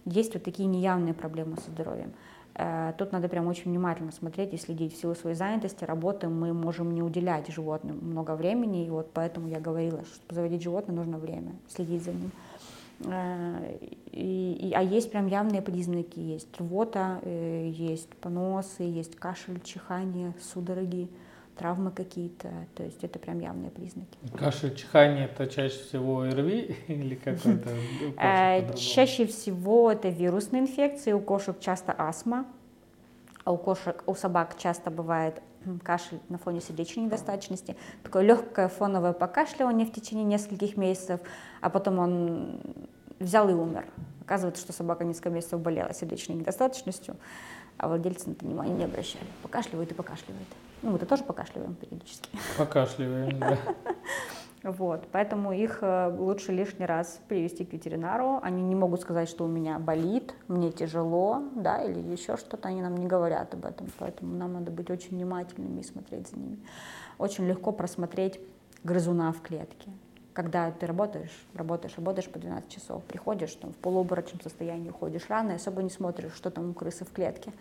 Есть вот такие неявные проблемы со здоровьем. Э, тут надо прям очень внимательно смотреть и следить. В силу своей занятости, работы мы можем не уделять животным много времени, и вот поэтому я говорила, что чтобы заводить животное нужно время, следить за ним. Э, и, и, а есть прям явные признаки, есть рвота, э, есть поносы, есть кашель, чихание, судороги, травмы какие-то, то есть это прям явные признаки. Кашель, чихание это чаще всего ОРВИ *laughs* или какой-то? *laughs* Э, чаще всего это вирусные инфекции, у кошек часто астма, а у кошек, у собак часто бывает кашель на фоне сердечной недостаточности, такое легкое фоновое покашливание в течение нескольких месяцев, а потом он взял и умер. Оказывается, что собака несколько месяцев болела сердечной недостаточностью, а владельцы на это внимания не обращали. Покашливает и покашливает. Ну, мы-то тоже покашливаем периодически. Покашливаем, да. *laughs* Вот, поэтому их э, лучше лишний раз привести к ветеринару. Они не могут сказать, что у меня болит, мне тяжело, да, или еще что-то. Они нам не говорят об этом, поэтому нам надо быть очень внимательными и смотреть за ними. Очень легко просмотреть грызуна в клетке. Когда ты работаешь, работаешь, работаешь по 12 часов, приходишь там, в полуоборочном состоянии, уходишь рано, и особо не смотришь, что там у крысы в клетке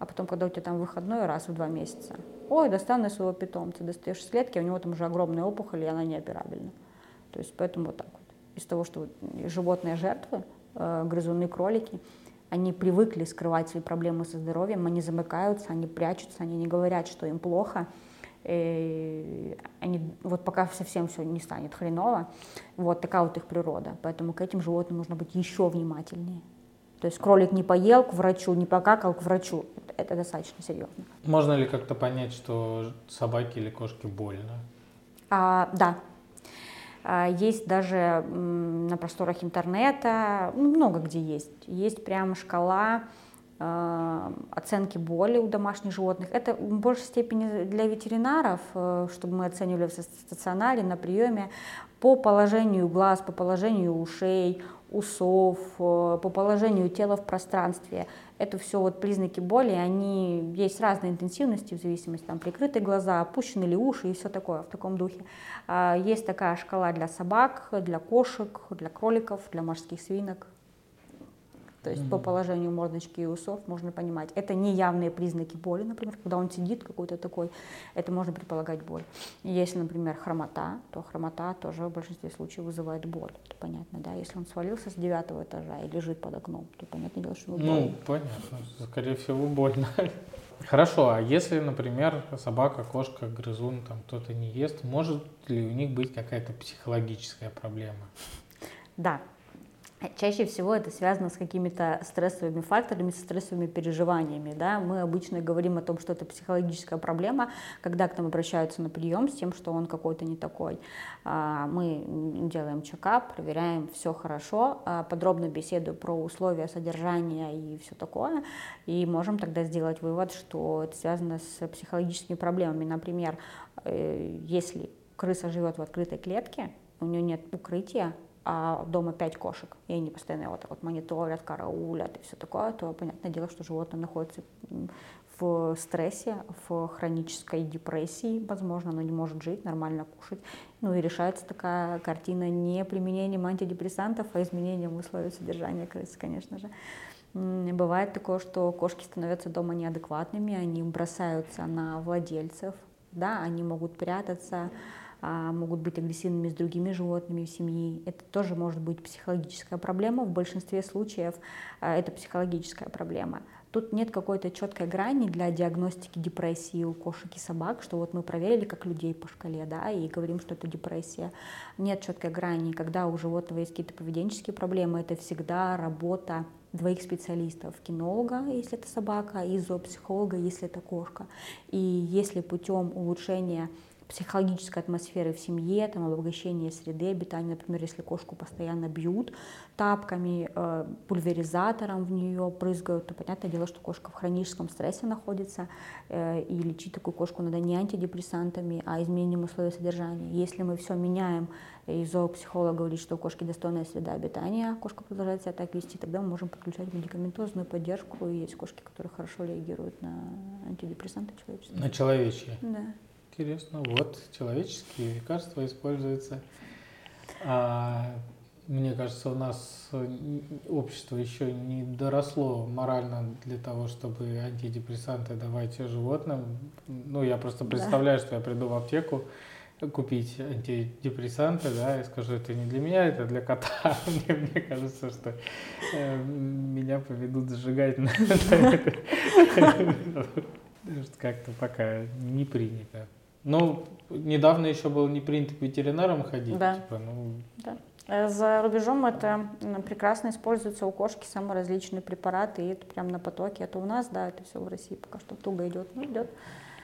а потом, когда у тебя там выходной раз в два месяца, ой, достану своего питомца, достаешь из клетки, а у него там уже огромная опухоль, и она неоперабельна. То есть поэтому вот так вот. Из того, что животные жертвы, э, грызуны, кролики, они привыкли скрывать свои проблемы со здоровьем, они замыкаются, они прячутся, они не говорят, что им плохо, И они, вот пока совсем все не станет хреново, вот такая вот их природа. Поэтому к этим животным нужно быть еще внимательнее. То есть кролик не поел к врачу, не покакал к врачу. Это, достаточно серьезно. Можно ли как-то понять, что собаке или кошке больно? А, да. А, есть даже на просторах интернета, ну, много где есть. Есть прям шкала э, оценки боли у домашних животных. Это в большей степени для ветеринаров, э, чтобы мы оценивали в стационаре, на приеме, по положению глаз, по положению ушей, усов, э, по положению тела в пространстве. Это все вот признаки боли, они есть разной интенсивности в зависимости, там прикрыты глаза, опущены ли уши и все такое в таком духе. А, есть такая шкала для собак, для кошек, для кроликов, для морских свинок. То есть mm-hmm. по положению мордочки и усов можно понимать. Это не явные признаки боли, например, когда он сидит какой-то такой, это можно предполагать боль. Если, например, хромота, то хромота тоже в большинстве случаев вызывает боль. Это понятно, да? Если он свалился с девятого этажа и лежит под окном, то понятное дело, что ему больно. Ну, понятно, скорее всего, больно. *laughs* Хорошо, а если, например, собака, кошка, грызун, там кто-то не ест, может ли у них быть какая-то психологическая проблема? Да, Чаще всего это связано с какими-то стрессовыми факторами, с стрессовыми переживаниями. Да? Мы обычно говорим о том, что это психологическая проблема, когда к нам обращаются на прием с тем, что он какой-то не такой. А, мы делаем чекап, проверяем, все хорошо, а, подробно беседуем про условия содержания и все такое, и можем тогда сделать вывод, что это связано с психологическими проблемами. Например, э, если крыса живет в открытой клетке, у нее нет укрытия, а дома пять кошек, и они постоянно его так вот мониторят, караулят и все такое, то понятное дело, что животное находится в стрессе, в хронической депрессии, возможно, оно не может жить, нормально кушать. Ну и решается такая картина не применением антидепрессантов, а изменением условий содержания крыс, конечно же. Бывает такое, что кошки становятся дома неадекватными, они бросаются на владельцев, да, они могут прятаться, могут быть агрессивными с другими животными в семье. Это тоже может быть психологическая проблема. В большинстве случаев а, это психологическая проблема. Тут нет какой-то четкой грани для диагностики депрессии у кошек и собак, что вот мы проверили как людей по шкале, да, и говорим, что это депрессия. Нет четкой грани. Когда у животного есть какие-то поведенческие проблемы, это всегда работа двоих специалистов, кинолога, если это собака, и зоопсихолога, если это кошка. И если путем улучшения психологической атмосферы в семье, там, обогащение среды обитания, например, если кошку постоянно бьют тапками, э, пульверизатором в нее прызгают, то понятное дело, что кошка в хроническом стрессе находится, э, и лечить такую кошку надо не антидепрессантами, а изменением условий содержания. Если мы все меняем, и зоопсихолог говорит, что у кошки достойная среда обитания, кошка продолжает себя так вести, тогда мы можем подключать медикаментозную поддержку, и есть кошки, которые хорошо реагируют на антидепрессанты человеческие. На человечьи? Да. Интересно. Вот человеческие лекарства используются. А, мне кажется, у нас общество еще не доросло морально для того, чтобы антидепрессанты давать животным. Ну, я просто представляю, да. что я приду в аптеку купить антидепрессанты, да, и скажу, это не для меня, это для кота. *laughs* Мне, мне кажется, что э, меня поведут сжигать на это. *laughs* Как-то пока не принято. Ну, недавно еще было не принято к ветеринарам ходить. Да. Типа, ну... да. Э, за рубежом это прекрасно используется у кошки самые различные препараты, и это прям на потоке. Это у нас, да, это все в России пока что туго идет, ну идет.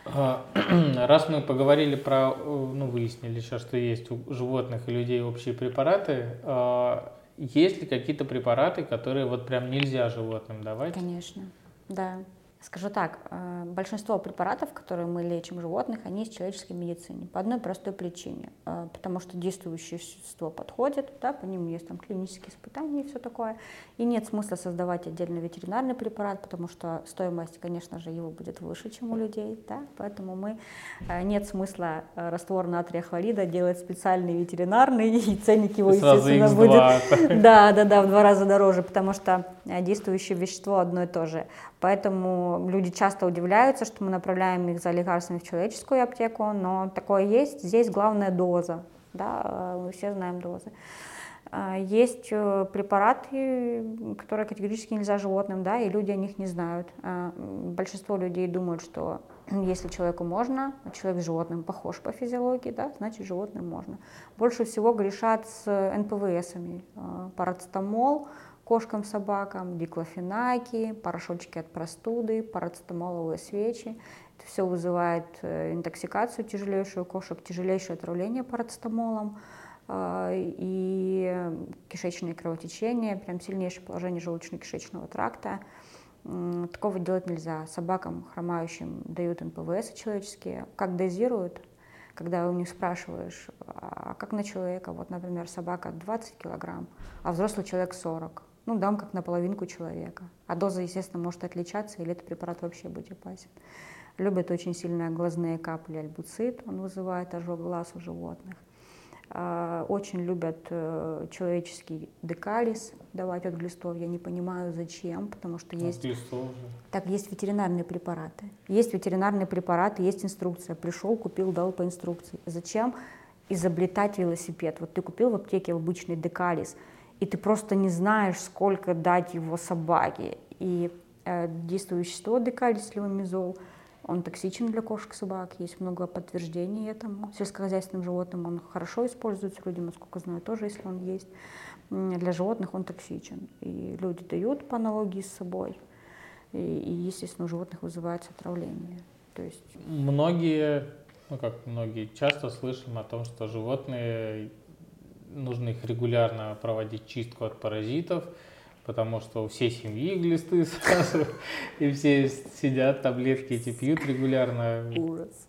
Раз мы поговорили про, ну выяснили сейчас, что есть у животных и людей общие препараты, а, есть ли какие-то препараты, которые вот прям нельзя животным давать? Конечно, да. Скажу так, э, большинство препаратов, которые мы лечим животных, они из человеческой медицины по одной простой причине. Э, потому что действующее вещество подходит, да, по ним есть там клинические испытания и все такое. И нет смысла создавать отдельный ветеринарный препарат, потому что стоимость, конечно же, его будет выше, чем у людей. Да? Поэтому мы, э, нет смысла раствор натрия хлорида делать специальный ветеринарный, *laughs* и ценник его, естественно, будет *laughs* да, да, да, в два раза дороже, потому что действующее вещество одно и то же. Поэтому люди часто удивляются, что мы направляем их за лекарствами в человеческую аптеку, но такое есть. Здесь главная доза, да, мы все знаем дозы. А, есть э, препараты, которые категорически нельзя животным, да, и люди о них не знают. Большинство людей думают, что *clears throat* если человеку можно, а человек с животным похож по физиологии, да, значит животным можно. Больше всего грешат с НПВСами. Парацетамол кошкам, собакам, диклофенаки, порошочки от простуды, парацетамоловые свечи. Это все вызывает э, интоксикацию тяжелейшую кошек, тяжелейшее отравление парацетамолом. А, и кишечное кровотечение, прям сильнейшее положение желудочно-кишечного тракта. Такого делать нельзя. Собакам хромающим дают НПВС человеческие. Как дозируют? Когда у них спрашиваешь, а как на человека, вот, например, собака 20 килограмм, а взрослый человек 40, ну, дам как на половинку человека. А доза, естественно, может отличаться, или этот препарат вообще быть опасен. Любят очень сильно глазные капли альбуцит, он вызывает ожог глаз у животных. А, очень любят э, человеческий декалис давать от глистов. Я не понимаю, зачем, потому что есть... глистов Так, есть ветеринарные препараты. Есть ветеринарные препараты, есть инструкция. Пришел, купил, дал по инструкции. Зачем изобретать велосипед? Вот ты купил в аптеке обычный декалис, и ты просто не знаешь, сколько дать его собаке. И э, действующее вещество декалис, левомизол – он токсичен для кошек и собак, есть много подтверждений этому. Сельскохозяйственным животным он хорошо используется, людям, насколько знаю, тоже, если он есть. Для животных он токсичен. И люди дают по аналогии с собой. И, и естественно, у животных вызывается отравление. То есть... Многие, ну как многие, часто слышим о том, что животные, нужно их регулярно проводить чистку от паразитов, потому что у всей семьи глисты сразу, *laughs* и все сидят, таблетки эти пьют регулярно. Ужас.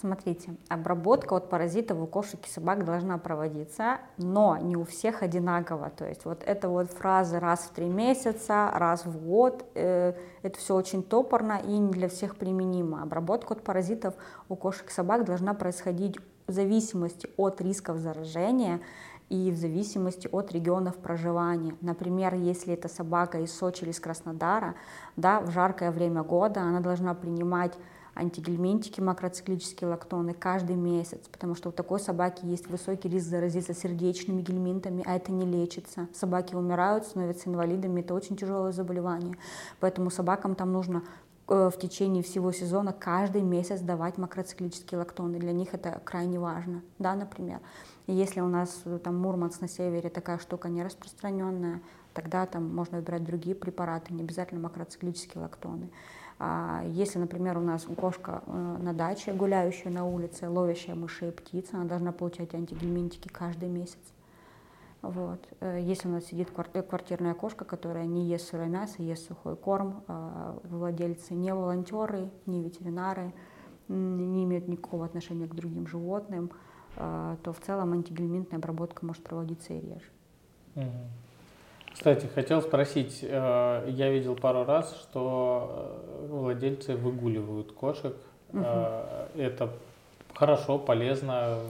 Смотрите, обработка от паразитов у кошек и собак должна проводиться, но не у всех одинаково. То есть вот эта вот фраза раз в три месяца, раз в год, э, это все очень топорно и не для всех применимо. Обработка от паразитов у кошек и собак должна происходить в зависимости от рисков заражения и в зависимости от регионов проживания. Например, если это собака из Сочи или из Краснодара, да, в жаркое время года она должна принимать антигельминтики, макроциклические лактоны каждый месяц, потому что у такой собаки есть высокий риск заразиться сердечными гельминтами, а это не лечится. Собаки умирают, становятся инвалидами, это очень тяжелое заболевание. Поэтому собакам там нужно в течение всего сезона каждый месяц давать макроциклические лактоны. Для них это крайне важно, да, например. Если у нас э, там Мурманск на севере такая штука не распространенная, тогда там можно выбирать другие препараты, не обязательно макроциклические лактоны. А если, например, у нас кошка э, на даче, гуляющая на улице, ловящая мышей и птиц, она должна получать антигельминтики каждый месяц. Вот. Э, если у нас сидит квартирная кошка, которая не ест сырое мясо, ест сухой корм, а владельцы не волонтеры, не ветеринары, не имеют никакого отношения к другим животным, а, то в целом антигельминтная обработка может проводиться и реже. Кстати, хотел спросить, э, я видел пару раз, что э, владельцы выгуливают кошек. Угу. Это хорошо, полезно.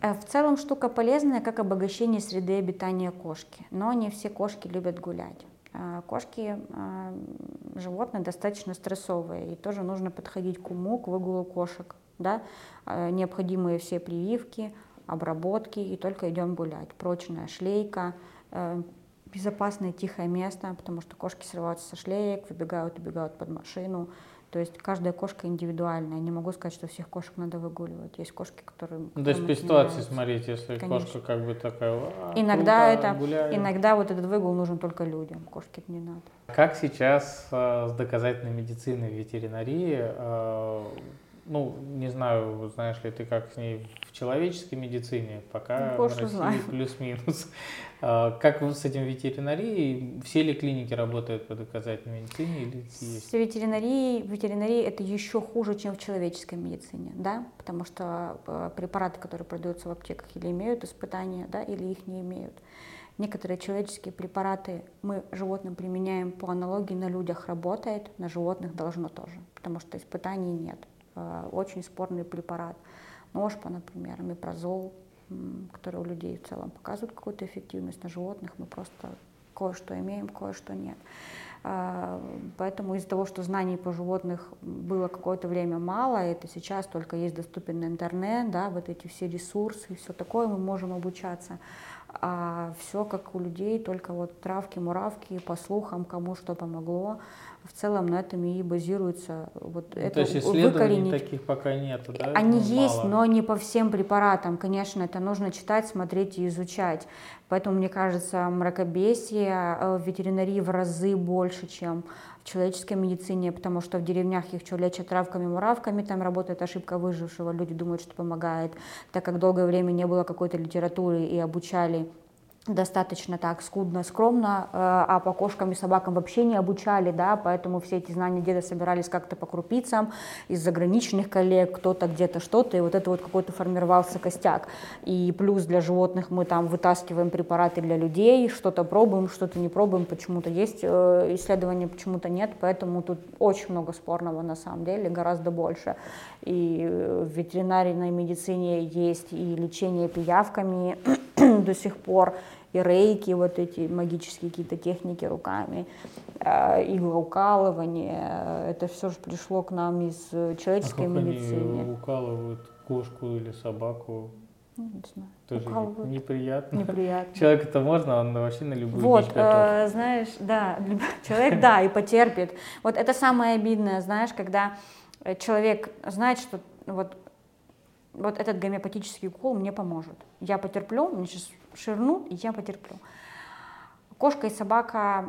В целом штука полезная, как обогащение среды обитания кошки, но не все кошки любят гулять. Кошки животные достаточно стрессовые, и тоже нужно подходить к уму, к выгулу кошек да, э, необходимые все прививки, обработки, и только идем гулять. Прочная шлейка, э, безопасное тихое место, потому что кошки срываются со шлеек, выбегают, убегают под машину. То есть каждая кошка индивидуальная. Не могу сказать, что всех кошек надо выгуливать. Есть кошки, которые... Ну, то есть по ситуации смотреть, если Конечно. кошка как бы такая... А, иногда, круто, это, гуляю. иногда вот этот выгул нужен только людям, кошке не надо. Как сейчас э, с доказательной медициной в ветеринарии э, ну, не знаю, знаешь ли ты, как с ней человеческой медицине, пока ну, в России плюс-минус. *laughs* А, как с этим ветеринарией? Все ли клиники работают по доказательной медицине? Или есть? С ветеринарией, ветеринарии это еще хуже, чем в человеческой медицине, да, потому что э, препараты, которые продаются в аптеках, или имеют испытания, да, или их не имеют. Некоторые человеческие препараты мы животным применяем по аналогии на людях работает, на животных должно тоже, потому что испытаний нет. Э, очень спорный препарат. Ножпа, например, мипрозол, который у людей в целом показывает какую-то эффективность на животных, мы просто кое-что имеем, кое-что нет. Э, поэтому из-за того, что знаний по животных было какое-то время мало, это сейчас только есть доступен интернет, да, вот эти все ресурсы и все такое, мы можем обучаться. А все как у людей, только вот травки, муравки, по слухам, кому что помогло. В целом на этом и базируется вот Ну, это То есть исследований выкоренить. таких пока нету, да? Они Ну, есть, мало. но не по всем препаратам. Конечно, это нужно читать, смотреть и изучать. Поэтому, мне кажется, мракобесие э, в ветеринарии в разы больше, чем человеческой медицине, потому что в деревнях их что, лечат травками, муравками, там работает ошибка выжившего, люди думают, что помогает. Так как долгое время не было какой-то литературы и обучали достаточно так скудно, скромно, э, а по кошкам и собакам вообще не обучали, да, поэтому все эти знания деда собирались как-то по крупицам из заграничных коллег, кто-то где-то что-то, и вот это вот какой-то формировался костяк. И плюс для животных мы там вытаскиваем препараты для людей, что-то пробуем, что-то не пробуем, почему-то есть э, исследования, почему-то нет, поэтому тут очень много спорного на самом деле, гораздо больше. И в ветеринарной медицине есть и лечение пиявками *clears throat* до сих пор, и рейки, вот эти магические какие-то техники руками, э, иглоукалывание, это все же пришло к нам из э, А человеческой как они медицины. укалывают кошку или собаку? Ну, не знаю, Тоже укалывают. неприятно. неприятно. Человека-то можно, он вообще на любую Вот, э, знаешь, да, *laughs* человек, да, и потерпит. Вот это самое обидное, знаешь, когда э, человек знает, что вот, вот этот гомеопатический укол мне поможет. Я потерплю, мне сейчас ширнут, и я потерплю. Кошка и собака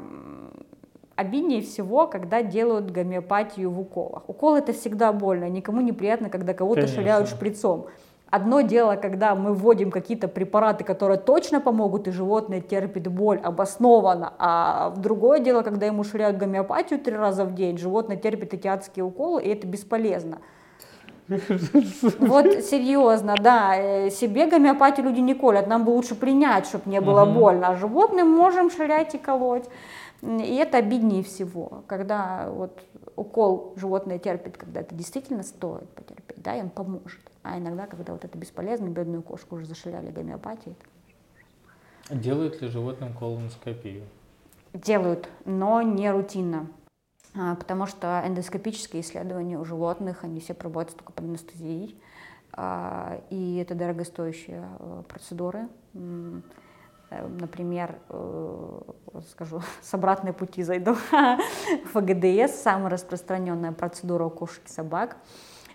обиднее всего, когда делают гомеопатию в уколах. Укол это всегда больно, никому неприятно, когда кого-то Конечно. шприцом. Одно дело, когда мы вводим какие-то препараты, которые точно помогут, и животное терпит боль обоснованно, а другое дело, когда ему швыряют гомеопатию три раза в день, животное терпит эти адские уколы, и это бесполезно. Вот серьезно, да, э, себе гомеопатию люди не колят, нам бы лучше принять, чтобы не было Мгм. больно, а животным можем швырять и колоть. И это обиднее всего, когда вот укол животное терпит, когда это действительно стоит потерпеть, да, и он поможет. А иногда, когда вот это бесполезно, бедную кошку уже зашивали гомеопатией, Делают ли животным колоноскопию? делают, но не рутинно. А, Потому что эндоскопические исследования у животных, они все проводятся только под анестезией. А, И это дорогостоящие э, процедуры. Э, Например, э, скажу, *laughs* с обратной пути зайду. *laughs* ФГДС, самая распространенная процедура у кошек и собак.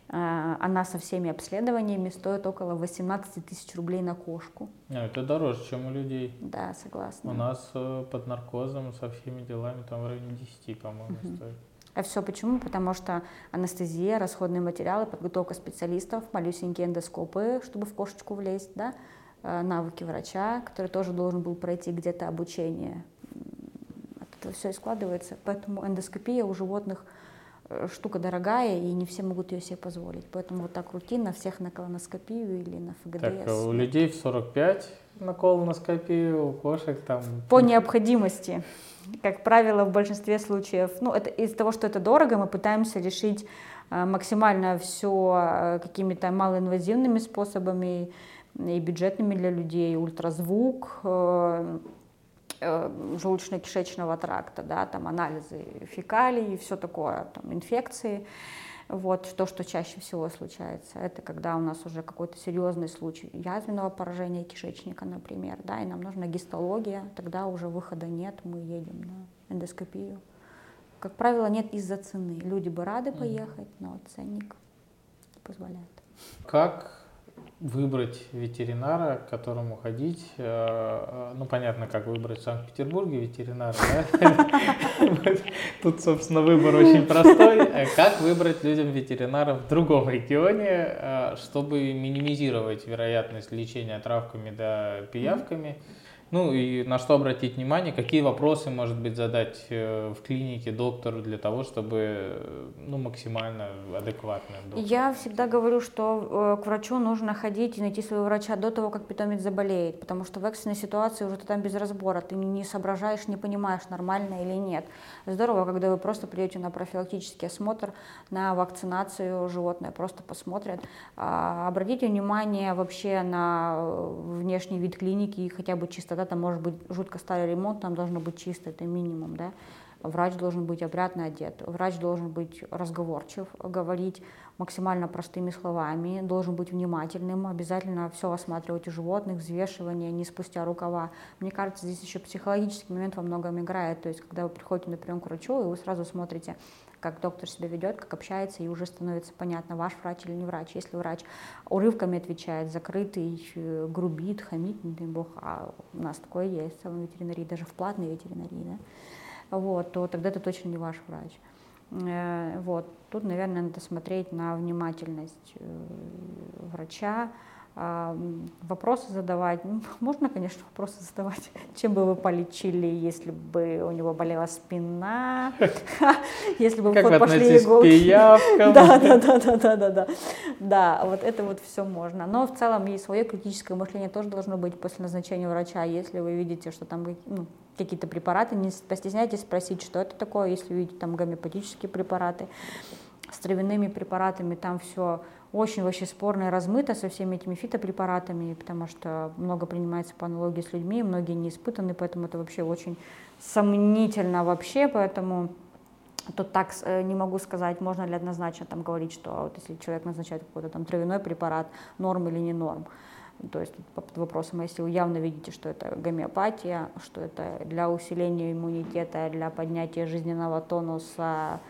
А, Она со всеми обследованиями стоит около 18 тысяч рублей на кошку. А, это дороже, чем у людей. Да, согласна. У нас э, под наркозом со всеми делами там в районе 10, по-моему, Мгм. стоит. А все почему? Потому что анестезия, расходные материалы, подготовка специалистов, малюсенькие эндоскопы, чтобы в кошечку влезть, да, э, навыки врача, который тоже должен был пройти где-то обучение. От этого все и складывается. Поэтому эндоскопия у животных штука дорогая, и не все могут ее себе позволить. Поэтому вот так рутинно всех на колоноскопию или на ФГДС. Так, а у людей в 45 на колоноскопию, у кошек там... По необходимости. Как правило, в большинстве случаев, ну, это из-за того, что это дорого, мы пытаемся решить э, максимально все какими-то малоинвазивными способами и бюджетными для людей. Ультразвук, э, э, желудочно-кишечного тракта, да, там анализы фекалий и все такое, там инфекции. Вот то, что чаще всего случается, это когда у нас уже какой-то серьезный случай язвенного поражения кишечника, например, да, и нам нужна гистология, тогда уже выхода нет, мы едем на эндоскопию. Как правило, нет из-за цены. Люди бы рады поехать, но ценник не позволяет. Как выбрать ветеринара, к которому ходить? Э, э, Ну, понятно, как выбрать в Санкт-Петербурге ветеринара? *laughs* Тут, собственно, выбор очень простой. Э, Как выбрать людям ветеринара в другом регионе, чтобы минимизировать вероятность лечения травками да пиявками? Ну и на что обратить внимание, какие вопросы, может быть, задать э, в клинике доктору для того, чтобы э, ну, максимально адекватно доктор? Я всегда говорю, что э, к врачу нужно ходить и найти своего врача до того, как питомец заболеет, потому что в экстренной ситуации уже ты там без разбора, ты не соображаешь, не понимаешь, нормально или нет. Здорово, когда вы просто придете на профилактический осмотр, на вакцинацию животное, просто посмотрят. А, Обратите внимание вообще на внешний вид клиники, и хотя бы чистота, там может быть жутко старый ремонт, там должно быть чисто, это минимум, да. Врач должен быть опрятно одет, врач должен быть разговорчив, говорить максимально простыми словами, должен быть внимательным, обязательно все осматривать у животных, взвешивание, не спустя рукава. Мне кажется, здесь еще психологический момент во многом играет, то есть когда вы приходите на прием к врачу, и вы сразу смотрите, как доктор себя ведет, как общается, и уже становится понятно, ваш врач или не врач. Если врач урывками отвечает, закрытый, э, грубит, хамит, не дай бог, а у нас такое есть в целом ветеринарии, даже в платной ветеринарии, да, вот, то тогда это точно не ваш врач. Э, вот. Тут, наверное, надо смотреть на внимательность э, врача, вопросы задавать. Ну, *laughs* можно, конечно, вопросы задавать. *laughs* Чем бы вы полечили, если бы у него болела спина? *laughs* Если бы пошли иголки. Да, да, да, да, да, да, да. Да, вот это вот все можно. Но в целом и свое критическое мышление тоже должно быть после назначения врача. Если вы видите, что там ну, какие-то препараты, не постесняйтесь спросить, что это такое, если видите там гомеопатические препараты. С травяными препаратами там все очень вообще спорно и размыто со всеми этими фитопрепаратами, потому что много принимается по аналогии с людьми, многие не испытаны, поэтому это вообще очень сомнительно вообще, поэтому тут так э, не могу сказать, можно ли однозначно там говорить, что вот если человек назначает какой-то там травяной препарат, норм или не норм. То есть под вопросом, если вы явно видите, что это гомеопатия, что это для усиления иммунитета, для поднятия жизненного тонуса,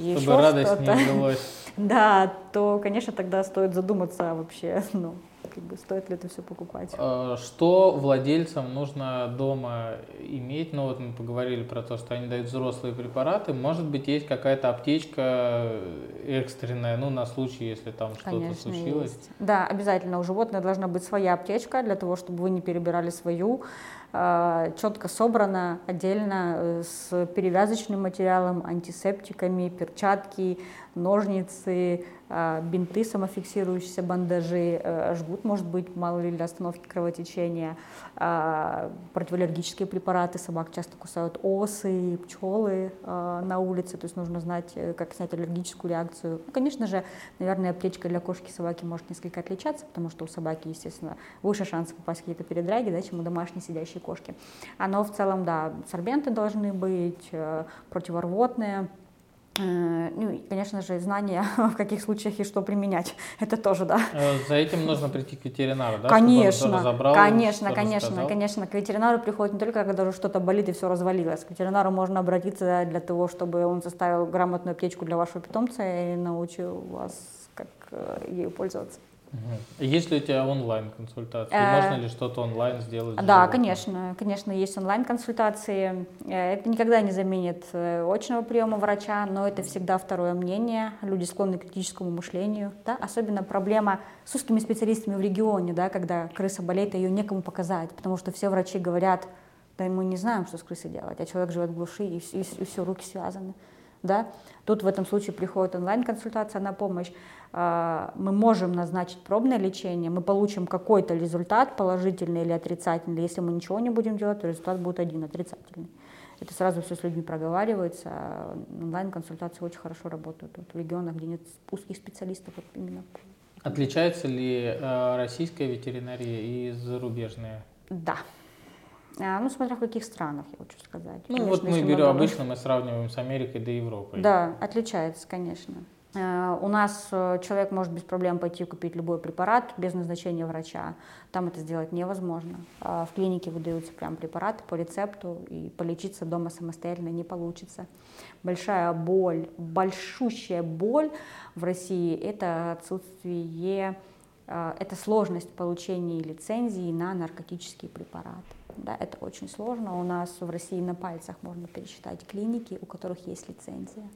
еще Чтобы радость не удалось. *laughs* Да, то, конечно, тогда стоит задуматься вообще, ну, как бы стоит ли это все покупать. А, что владельцам нужно дома иметь? Ну вот мы поговорили про то, что они дают взрослые препараты. Может быть, есть какая-то аптечка экстренная, ну на случай, если там что-то случилось? Есть. Да, обязательно. У животного должна быть своя аптечка для того, чтобы вы не перебирали свою. А, четко собрана отдельно э, с перевязочным материалом, антисептиками, перчатки, ножницы, а, бинты, самофиксирующиеся бандажи, э, жгут, может быть, мало ли для остановки кровотечения, а, противоаллергические препараты, собак часто кусают осы, пчелы на улице, то есть нужно знать, э, как снять аллергическую реакцию. Ну, конечно же, наверное, аптечка для кошки и собаки может несколько отличаться, потому что у собаки, естественно, выше шанс попасть в какие-то передряги, да, чем у домашней сидящей кошки. Но в целом, да, сорбенты должны быть, э, противорвотные, Э, ну, и, конечно же, знания, *laughs* в каких случаях и что применять. *laughs* Это тоже, да. Э, за этим нужно прийти к ветеринару, да? Конечно, разобрал, конечно, конечно, рассказал. конечно. К ветеринару приходит не только, когда уже что-то болит и все развалилось. К ветеринару можно обратиться для того, чтобы он составил грамотную аптечку для вашего питомца и научил вас, как ею пользоваться. Есть ли у тебя онлайн-консультации? Э, Можно ли что-то онлайн сделать? Да, конечно, конечно, есть онлайн-консультации. Э, это никогда не заменит э, очного приема врача, но это всегда второе мнение. Люди склонны к критическому мышлению. Да? Особенно проблема с узкими специалистами в регионе, да, когда крыса болеет, ее некому показать, потому что все врачи говорят, да мы не знаем, что с крысой делать, а человек живет в глуши, и, и, и все, руки связаны. Да? Тут в этом случае приходит онлайн-консультация на помощь. А, мы можем назначить пробное лечение, мы получим какой-то результат, положительный или отрицательный. Если мы ничего не будем делать, то результат будет один, отрицательный. Это сразу все с людьми проговаривается. Онлайн-консультации очень хорошо работают вот в регионах, где нет узких специалистов вот именно. Отличается ли э, российская ветеринария и зарубежная? Да. А, ну, смотря в каких странах, я хочу сказать. Ну, конечно, вот мы берем обычно, мы сравниваем с Америкой да Европой. Да, отличается, конечно. Э, у нас э, человек может без проблем пойти купить любой препарат без назначения врача. Там это сделать невозможно. А в клинике выдаются прям препараты по рецепту, и полечиться дома самостоятельно не получится. Большая боль, большущая боль в России – это отсутствие, э, это сложность получения лицензии на наркотические препараты. Да, это очень сложно. У нас в России на пальцах можно пересчитать клиники, у которых есть лицензия.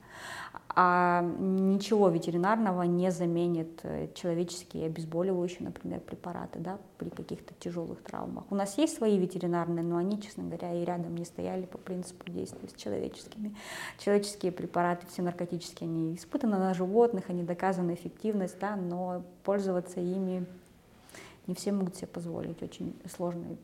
А ничего ветеринарного не заменит э, человеческие обезболивающие, например, препараты да, при каких-то тяжелых травмах. У нас есть свои ветеринарные, но они, честно говоря, и рядом не стояли по принципу действия с человеческими. Человеческие препараты, все наркотические, они испытаны на животных, они доказаны эффективность, да, но пользоваться ими не все могут себе позволить, очень сложный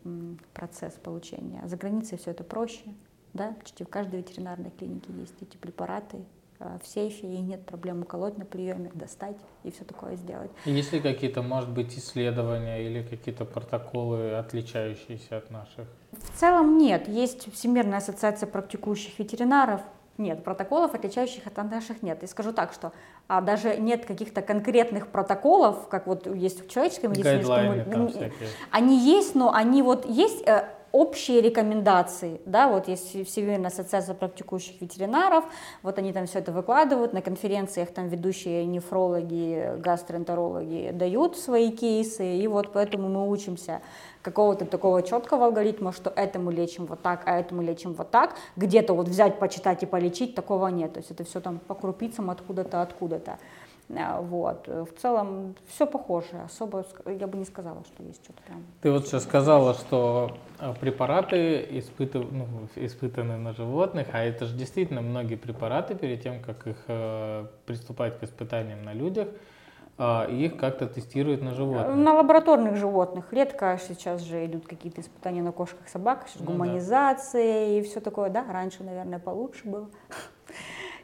процесс получения. А за границей все это проще, да, почти в каждой ветеринарной клинике есть эти препараты, а, в сейфе, и нет проблем уколоть на приеме, достать и все такое сделать. Есть ли какие-то, может быть, исследования или какие-то протоколы, отличающиеся от наших? В целом нет. Есть Всемирная ассоциация практикующих ветеринаров, Нет, протоколов, отличающих от наших, нет. И скажу так, что а, даже нет каких-то конкретных протоколов, как вот есть в человеческой медицине, что мы, они есть, но они вот есть э, общие рекомендации, да, вот есть Всемирная ассоциация практикующих ветеринаров, вот они там все это выкладывают, на конференциях там ведущие нефрологи, гастроэнтерологи дают свои кейсы, и вот поэтому мы учимся какого-то такого четкого алгоритма, что это мы лечим вот так, а это мы лечим вот так, где-то вот взять, почитать и полечить, такого нет, то есть это все там по крупицам откуда-то, откуда-то. А, Вот. В целом все похоже, особо я бы не сказала, что есть что-то прям. Ты вот сейчас сказала, что э, препараты испытыв- ну, испытаны на животных, а это же действительно многие препараты, перед тем, как их э, приступать к испытаниям на людях, э, их как-то тестируют на животных. На лабораторных животных редко сейчас же идут какие-то испытания на кошках, собаках, сейчас Ну да. гуманизация и все такое, да, раньше, наверное, получше было.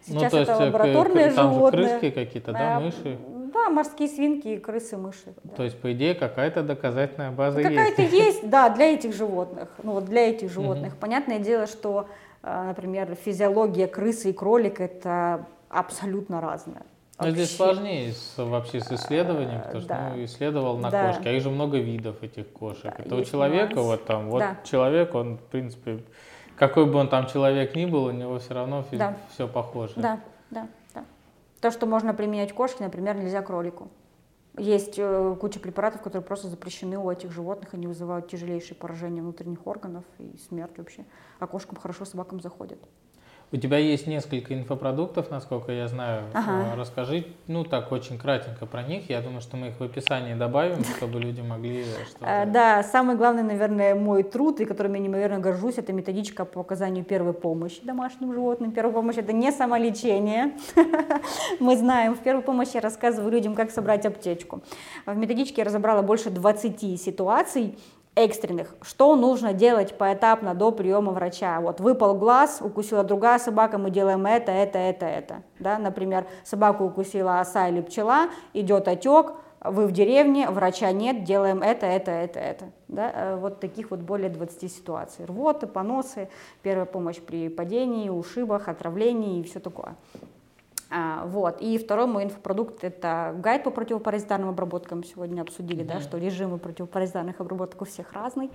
Сейчас ну, то это есть, э, лабораторные там животные. же крыски какие-то, да, мыши? Да, морские свинки, крысы, мыши. да. То есть, по идее, какая-то доказательная база Какая-то есть. есть, *laughs* да, для этих животных. Ну вот для этих животных. Понятное дело, что, э, например, физиология крысы и кролика это абсолютно разное. Но здесь сложнее с- вообще с исследованием, потому что да. ну, исследовал на Да. кошке, а их же много видов этих кошек. Да, Это у человека нюанс. вот там, вот Да. человек, он в принципе, какой бы он там человек ни был, у него все равно Да. все похоже. Да, да, да. То, что можно применять кошке, например, нельзя кролику. Есть э, куча препаратов, которые просто запрещены у этих животных, они вызывают тяжелейшие поражения внутренних органов и смерть вообще. А кошкам хорошо, собакам заходят. У тебя есть несколько инфопродуктов, насколько я знаю. Ага. Э, Расскажи, ну так очень кратенько про них. Я думаю, что мы их в описании добавим, *laughs* чтобы люди могли что-то... Э, Да, самый главный, наверное, мой труд, и которым я неимоверно горжусь, это методичка по оказанию первой помощи домашним животным. Первая помощь – это не самолечение. *laughs* Мы знаем, в первой помощи я рассказываю людям, как собрать аптечку. В методичке я разобрала больше 20 ситуаций, экстренных, что нужно делать поэтапно до приема врача. Вот выпал глаз, укусила другая собака, мы делаем это, это, это, это. Да? Например, собаку укусила оса или пчела, идет отек, вы в деревне, врача нет, делаем это, это, это, это. Да? Э, Вот таких вот более 20 ситуаций. Рвоты, поносы, первая помощь при падении, ушибах, отравлении и все такое. А, вот. И второй мой инфопродукт – это гайд по противопаразитарным обработкам. Сегодня обсудили, да, что режимы противопаразитарных обработок у всех разный.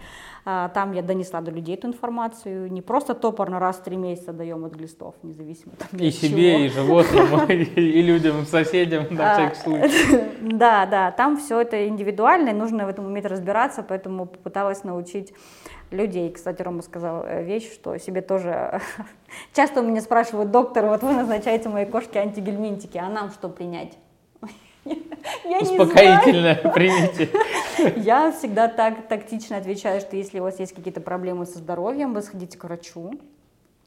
А, там я донесла до людей эту информацию. Не просто топорно раз в три месяца даем от глистов, независимо там, И от себе, чего. и животным, *laughs* и людям, и соседям, на А, всякий случай. *laughs* Да, да, там все это индивидуально, и нужно в этом уметь разбираться, поэтому попыталась научить людей. Кстати, Рома сказал э, вещь, что себе тоже... *laughs* Часто у меня спрашивают, доктор, вот вы назначаете моей кошке антигельминтики, а нам что принять? *laughs* Я не знаю. Успокоительное *laughs* примите. Я всегда так тактично отвечаю, что если у вас есть какие-то проблемы со здоровьем, вы сходите к врачу,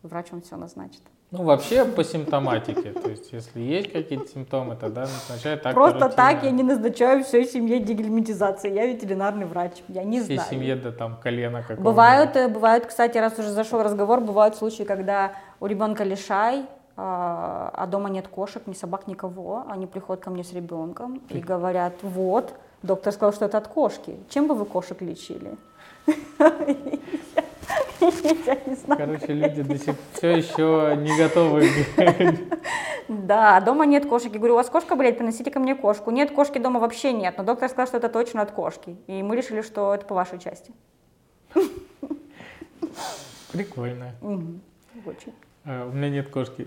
врач вам все назначит. Ну, вообще по симптоматике. То есть, если есть какие-то симптомы, тогда назначают так Просто так я не назначаю всей семье дегельминтизации. Я ветеринарный врач, я не Всей знаю. семье до там колена какого Бывают, э, бывают, кстати, раз уже зашел разговор, бывают случаи, когда у ребенка лишай, а а дома нет кошек, ни собак, никого. Они приходят ко мне с ребенком и говорят, вот, доктор сказал, что это от кошки. Чем бы вы кошек лечили? *laughs* *laughs* Я не знаю. Короче, люди до сих все еще не готовы. Да, дома нет кошек. Я говорю, у вас кошка болеет, приносите ко мне кошку. Нет, кошки дома вообще нет, но доктор сказал, что это точно от кошки. И мы решили, что это по вашей части. Прикольно. Очень. А, У меня нет кошки.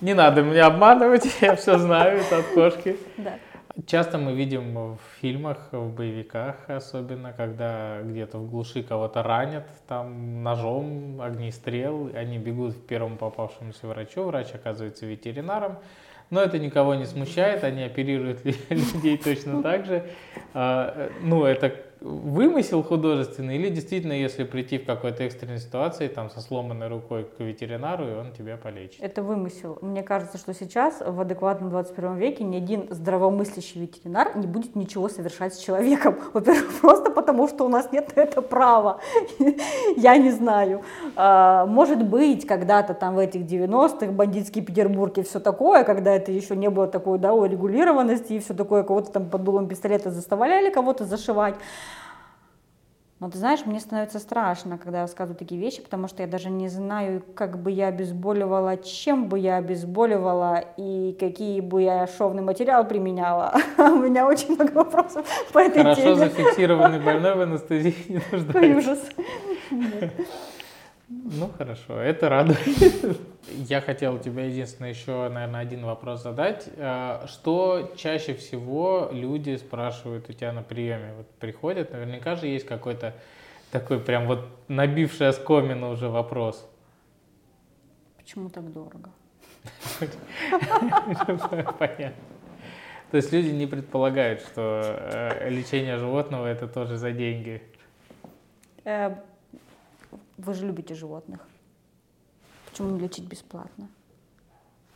Не надо меня обманывать, *laughs* я все знаю, это от кошки. Да. Часто мы видим в фильмах, в боевиках особенно, когда где-то в глуши кого-то ранят, там ножом, огнестрел, они бегут к первому попавшемуся врачу, врач оказывается ветеринаром, но это никого не смущает, они оперируют *laughs* лю- людей точно так же. А, э, Ну, это вымысел художественный или действительно, если прийти в какой-то экстренной ситуации, там, со сломанной рукой к ветеринару, и он тебя полечит? Это вымысел. Мне кажется, что сейчас в адекватном 21 веке ни один здравомыслящий ветеринар не будет ничего совершать с человеком. *laughs* Во-первых, просто потому, что у нас нет на это права. *laughs* Я не знаю. А, Может быть, когда-то там в этих 90-х бандитский Петербург и все такое, когда это еще не было такой да, урегулированности и все такое, кого-то там под дулом пистолета заставляли кого-то зашивать. Но ты знаешь, мне становится страшно, когда я рассказываю такие вещи, потому что я даже не знаю, как бы я обезболивала, чем бы я обезболивала и какие бы я шовный материал применяла. *laughs* У меня очень много вопросов по этой Хорошо теме. зафиксированный больной в анестезии не Какой нуждается. ужас. Ну хорошо, это радует. Я хотел тебя единственное еще, наверное, один вопрос задать. Э, Что чаще всего люди спрашивают у тебя на приеме? Вот приходят, наверняка же есть какой-то такой прям вот набивший оскомину уже вопрос. Почему так дорого? *laughs* Понятно. То есть люди не предполагают, что э, лечение животного это тоже за деньги. Вы же любите животных. Почему не лечить бесплатно?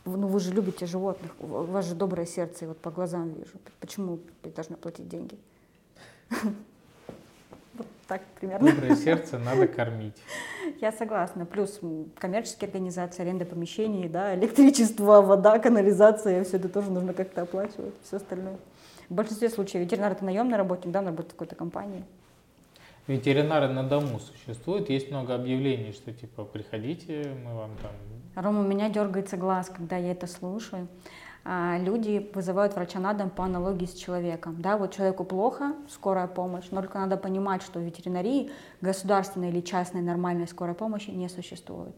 Ну вы же любите животных, у вас же доброе сердце, я вот по глазам вижу. Почему вы должны платить деньги? *laughs* Вот так примерно. Доброе сердце надо кормить. Я согласна. Плюс коммерческие организации, аренда помещений, да, электричество, вода, канализация, все это тоже нужно как-то оплачивать, все остальное. В большинстве случаев ветеринар это наемный работник, да, он работает в какой-то компании. Ветеринары на дому существуют, есть много объявлений, что типа приходите, мы вам там Рома, у меня дергается глаз, когда я это слушаю. А, Люди вызывают врача на дом по аналогии с человеком. Да, вот человеку плохо, скорая помощь, но только надо понимать, что в ветеринарии государственной или частной нормальной скорой помощи не существует.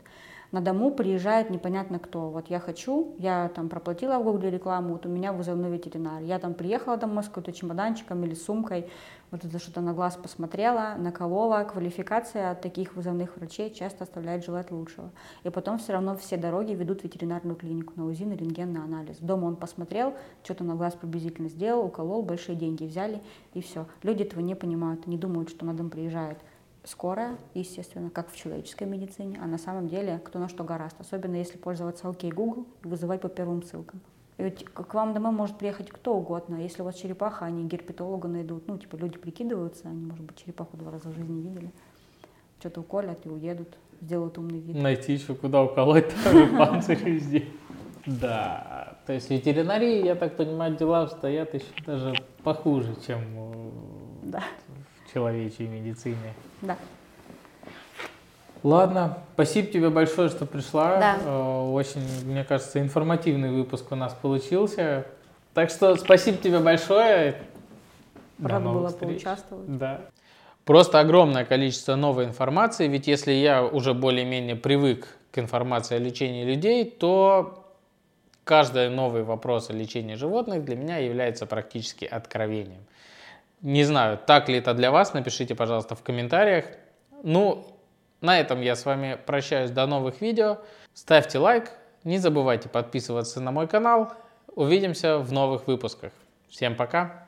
На дому приезжает непонятно кто. Вот я хочу, я там проплатила в гугле рекламу, вот у меня вызовной ветеринар. Я там приехала домой с какой-то чемоданчиком или сумкой, вот это что-то на глаз посмотрела, наколола. Квалификация от таких вызовных врачей часто оставляет желать лучшего. И потом все равно все дороги ведут в ветеринарную клинику на УЗИ, на рентген, на анализ. Дома он посмотрел, что-то на глаз приблизительно сделал, уколол, большие деньги взяли и все. Люди этого не понимают, не думают, что на дом приезжает скорая, естественно, как в человеческой медицине, а на самом деле кто на что гораст. Особенно если пользоваться OK Google и вызывать по первым ссылкам. Ведь к вам домой может приехать кто угодно. Если у вас черепаха, они герпетолога найдут. Ну, типа, люди прикидываются, они, может быть, черепаху два раза в жизни видели. Что-то уколят и уедут, сделают умный вид. найти еще куда уколоть, *laughs* панцирь везде. Да, то есть в ветеринарии, я так понимаю, дела обстоят еще даже похуже, чем Да, в человечьей медицине. да. Ладно, спасибо тебе большое, что пришла. Да. Э, Очень, мне кажется, информативный выпуск у нас получился. Так что спасибо тебе большое. Новых была встреч. поучаствовать. Да. Просто огромное количество новой информации, ведь если я уже более-менее привык к информации о лечении людей, то каждый новый вопрос о лечении животных для меня является практически откровением. Не знаю, так ли это для вас, напишите, пожалуйста, в комментариях. Ну, на этом я с вами прощаюсь до новых видео. Ставьте лайк, не забывайте подписываться на мой канал. Увидимся в новых выпусках. Всем пока!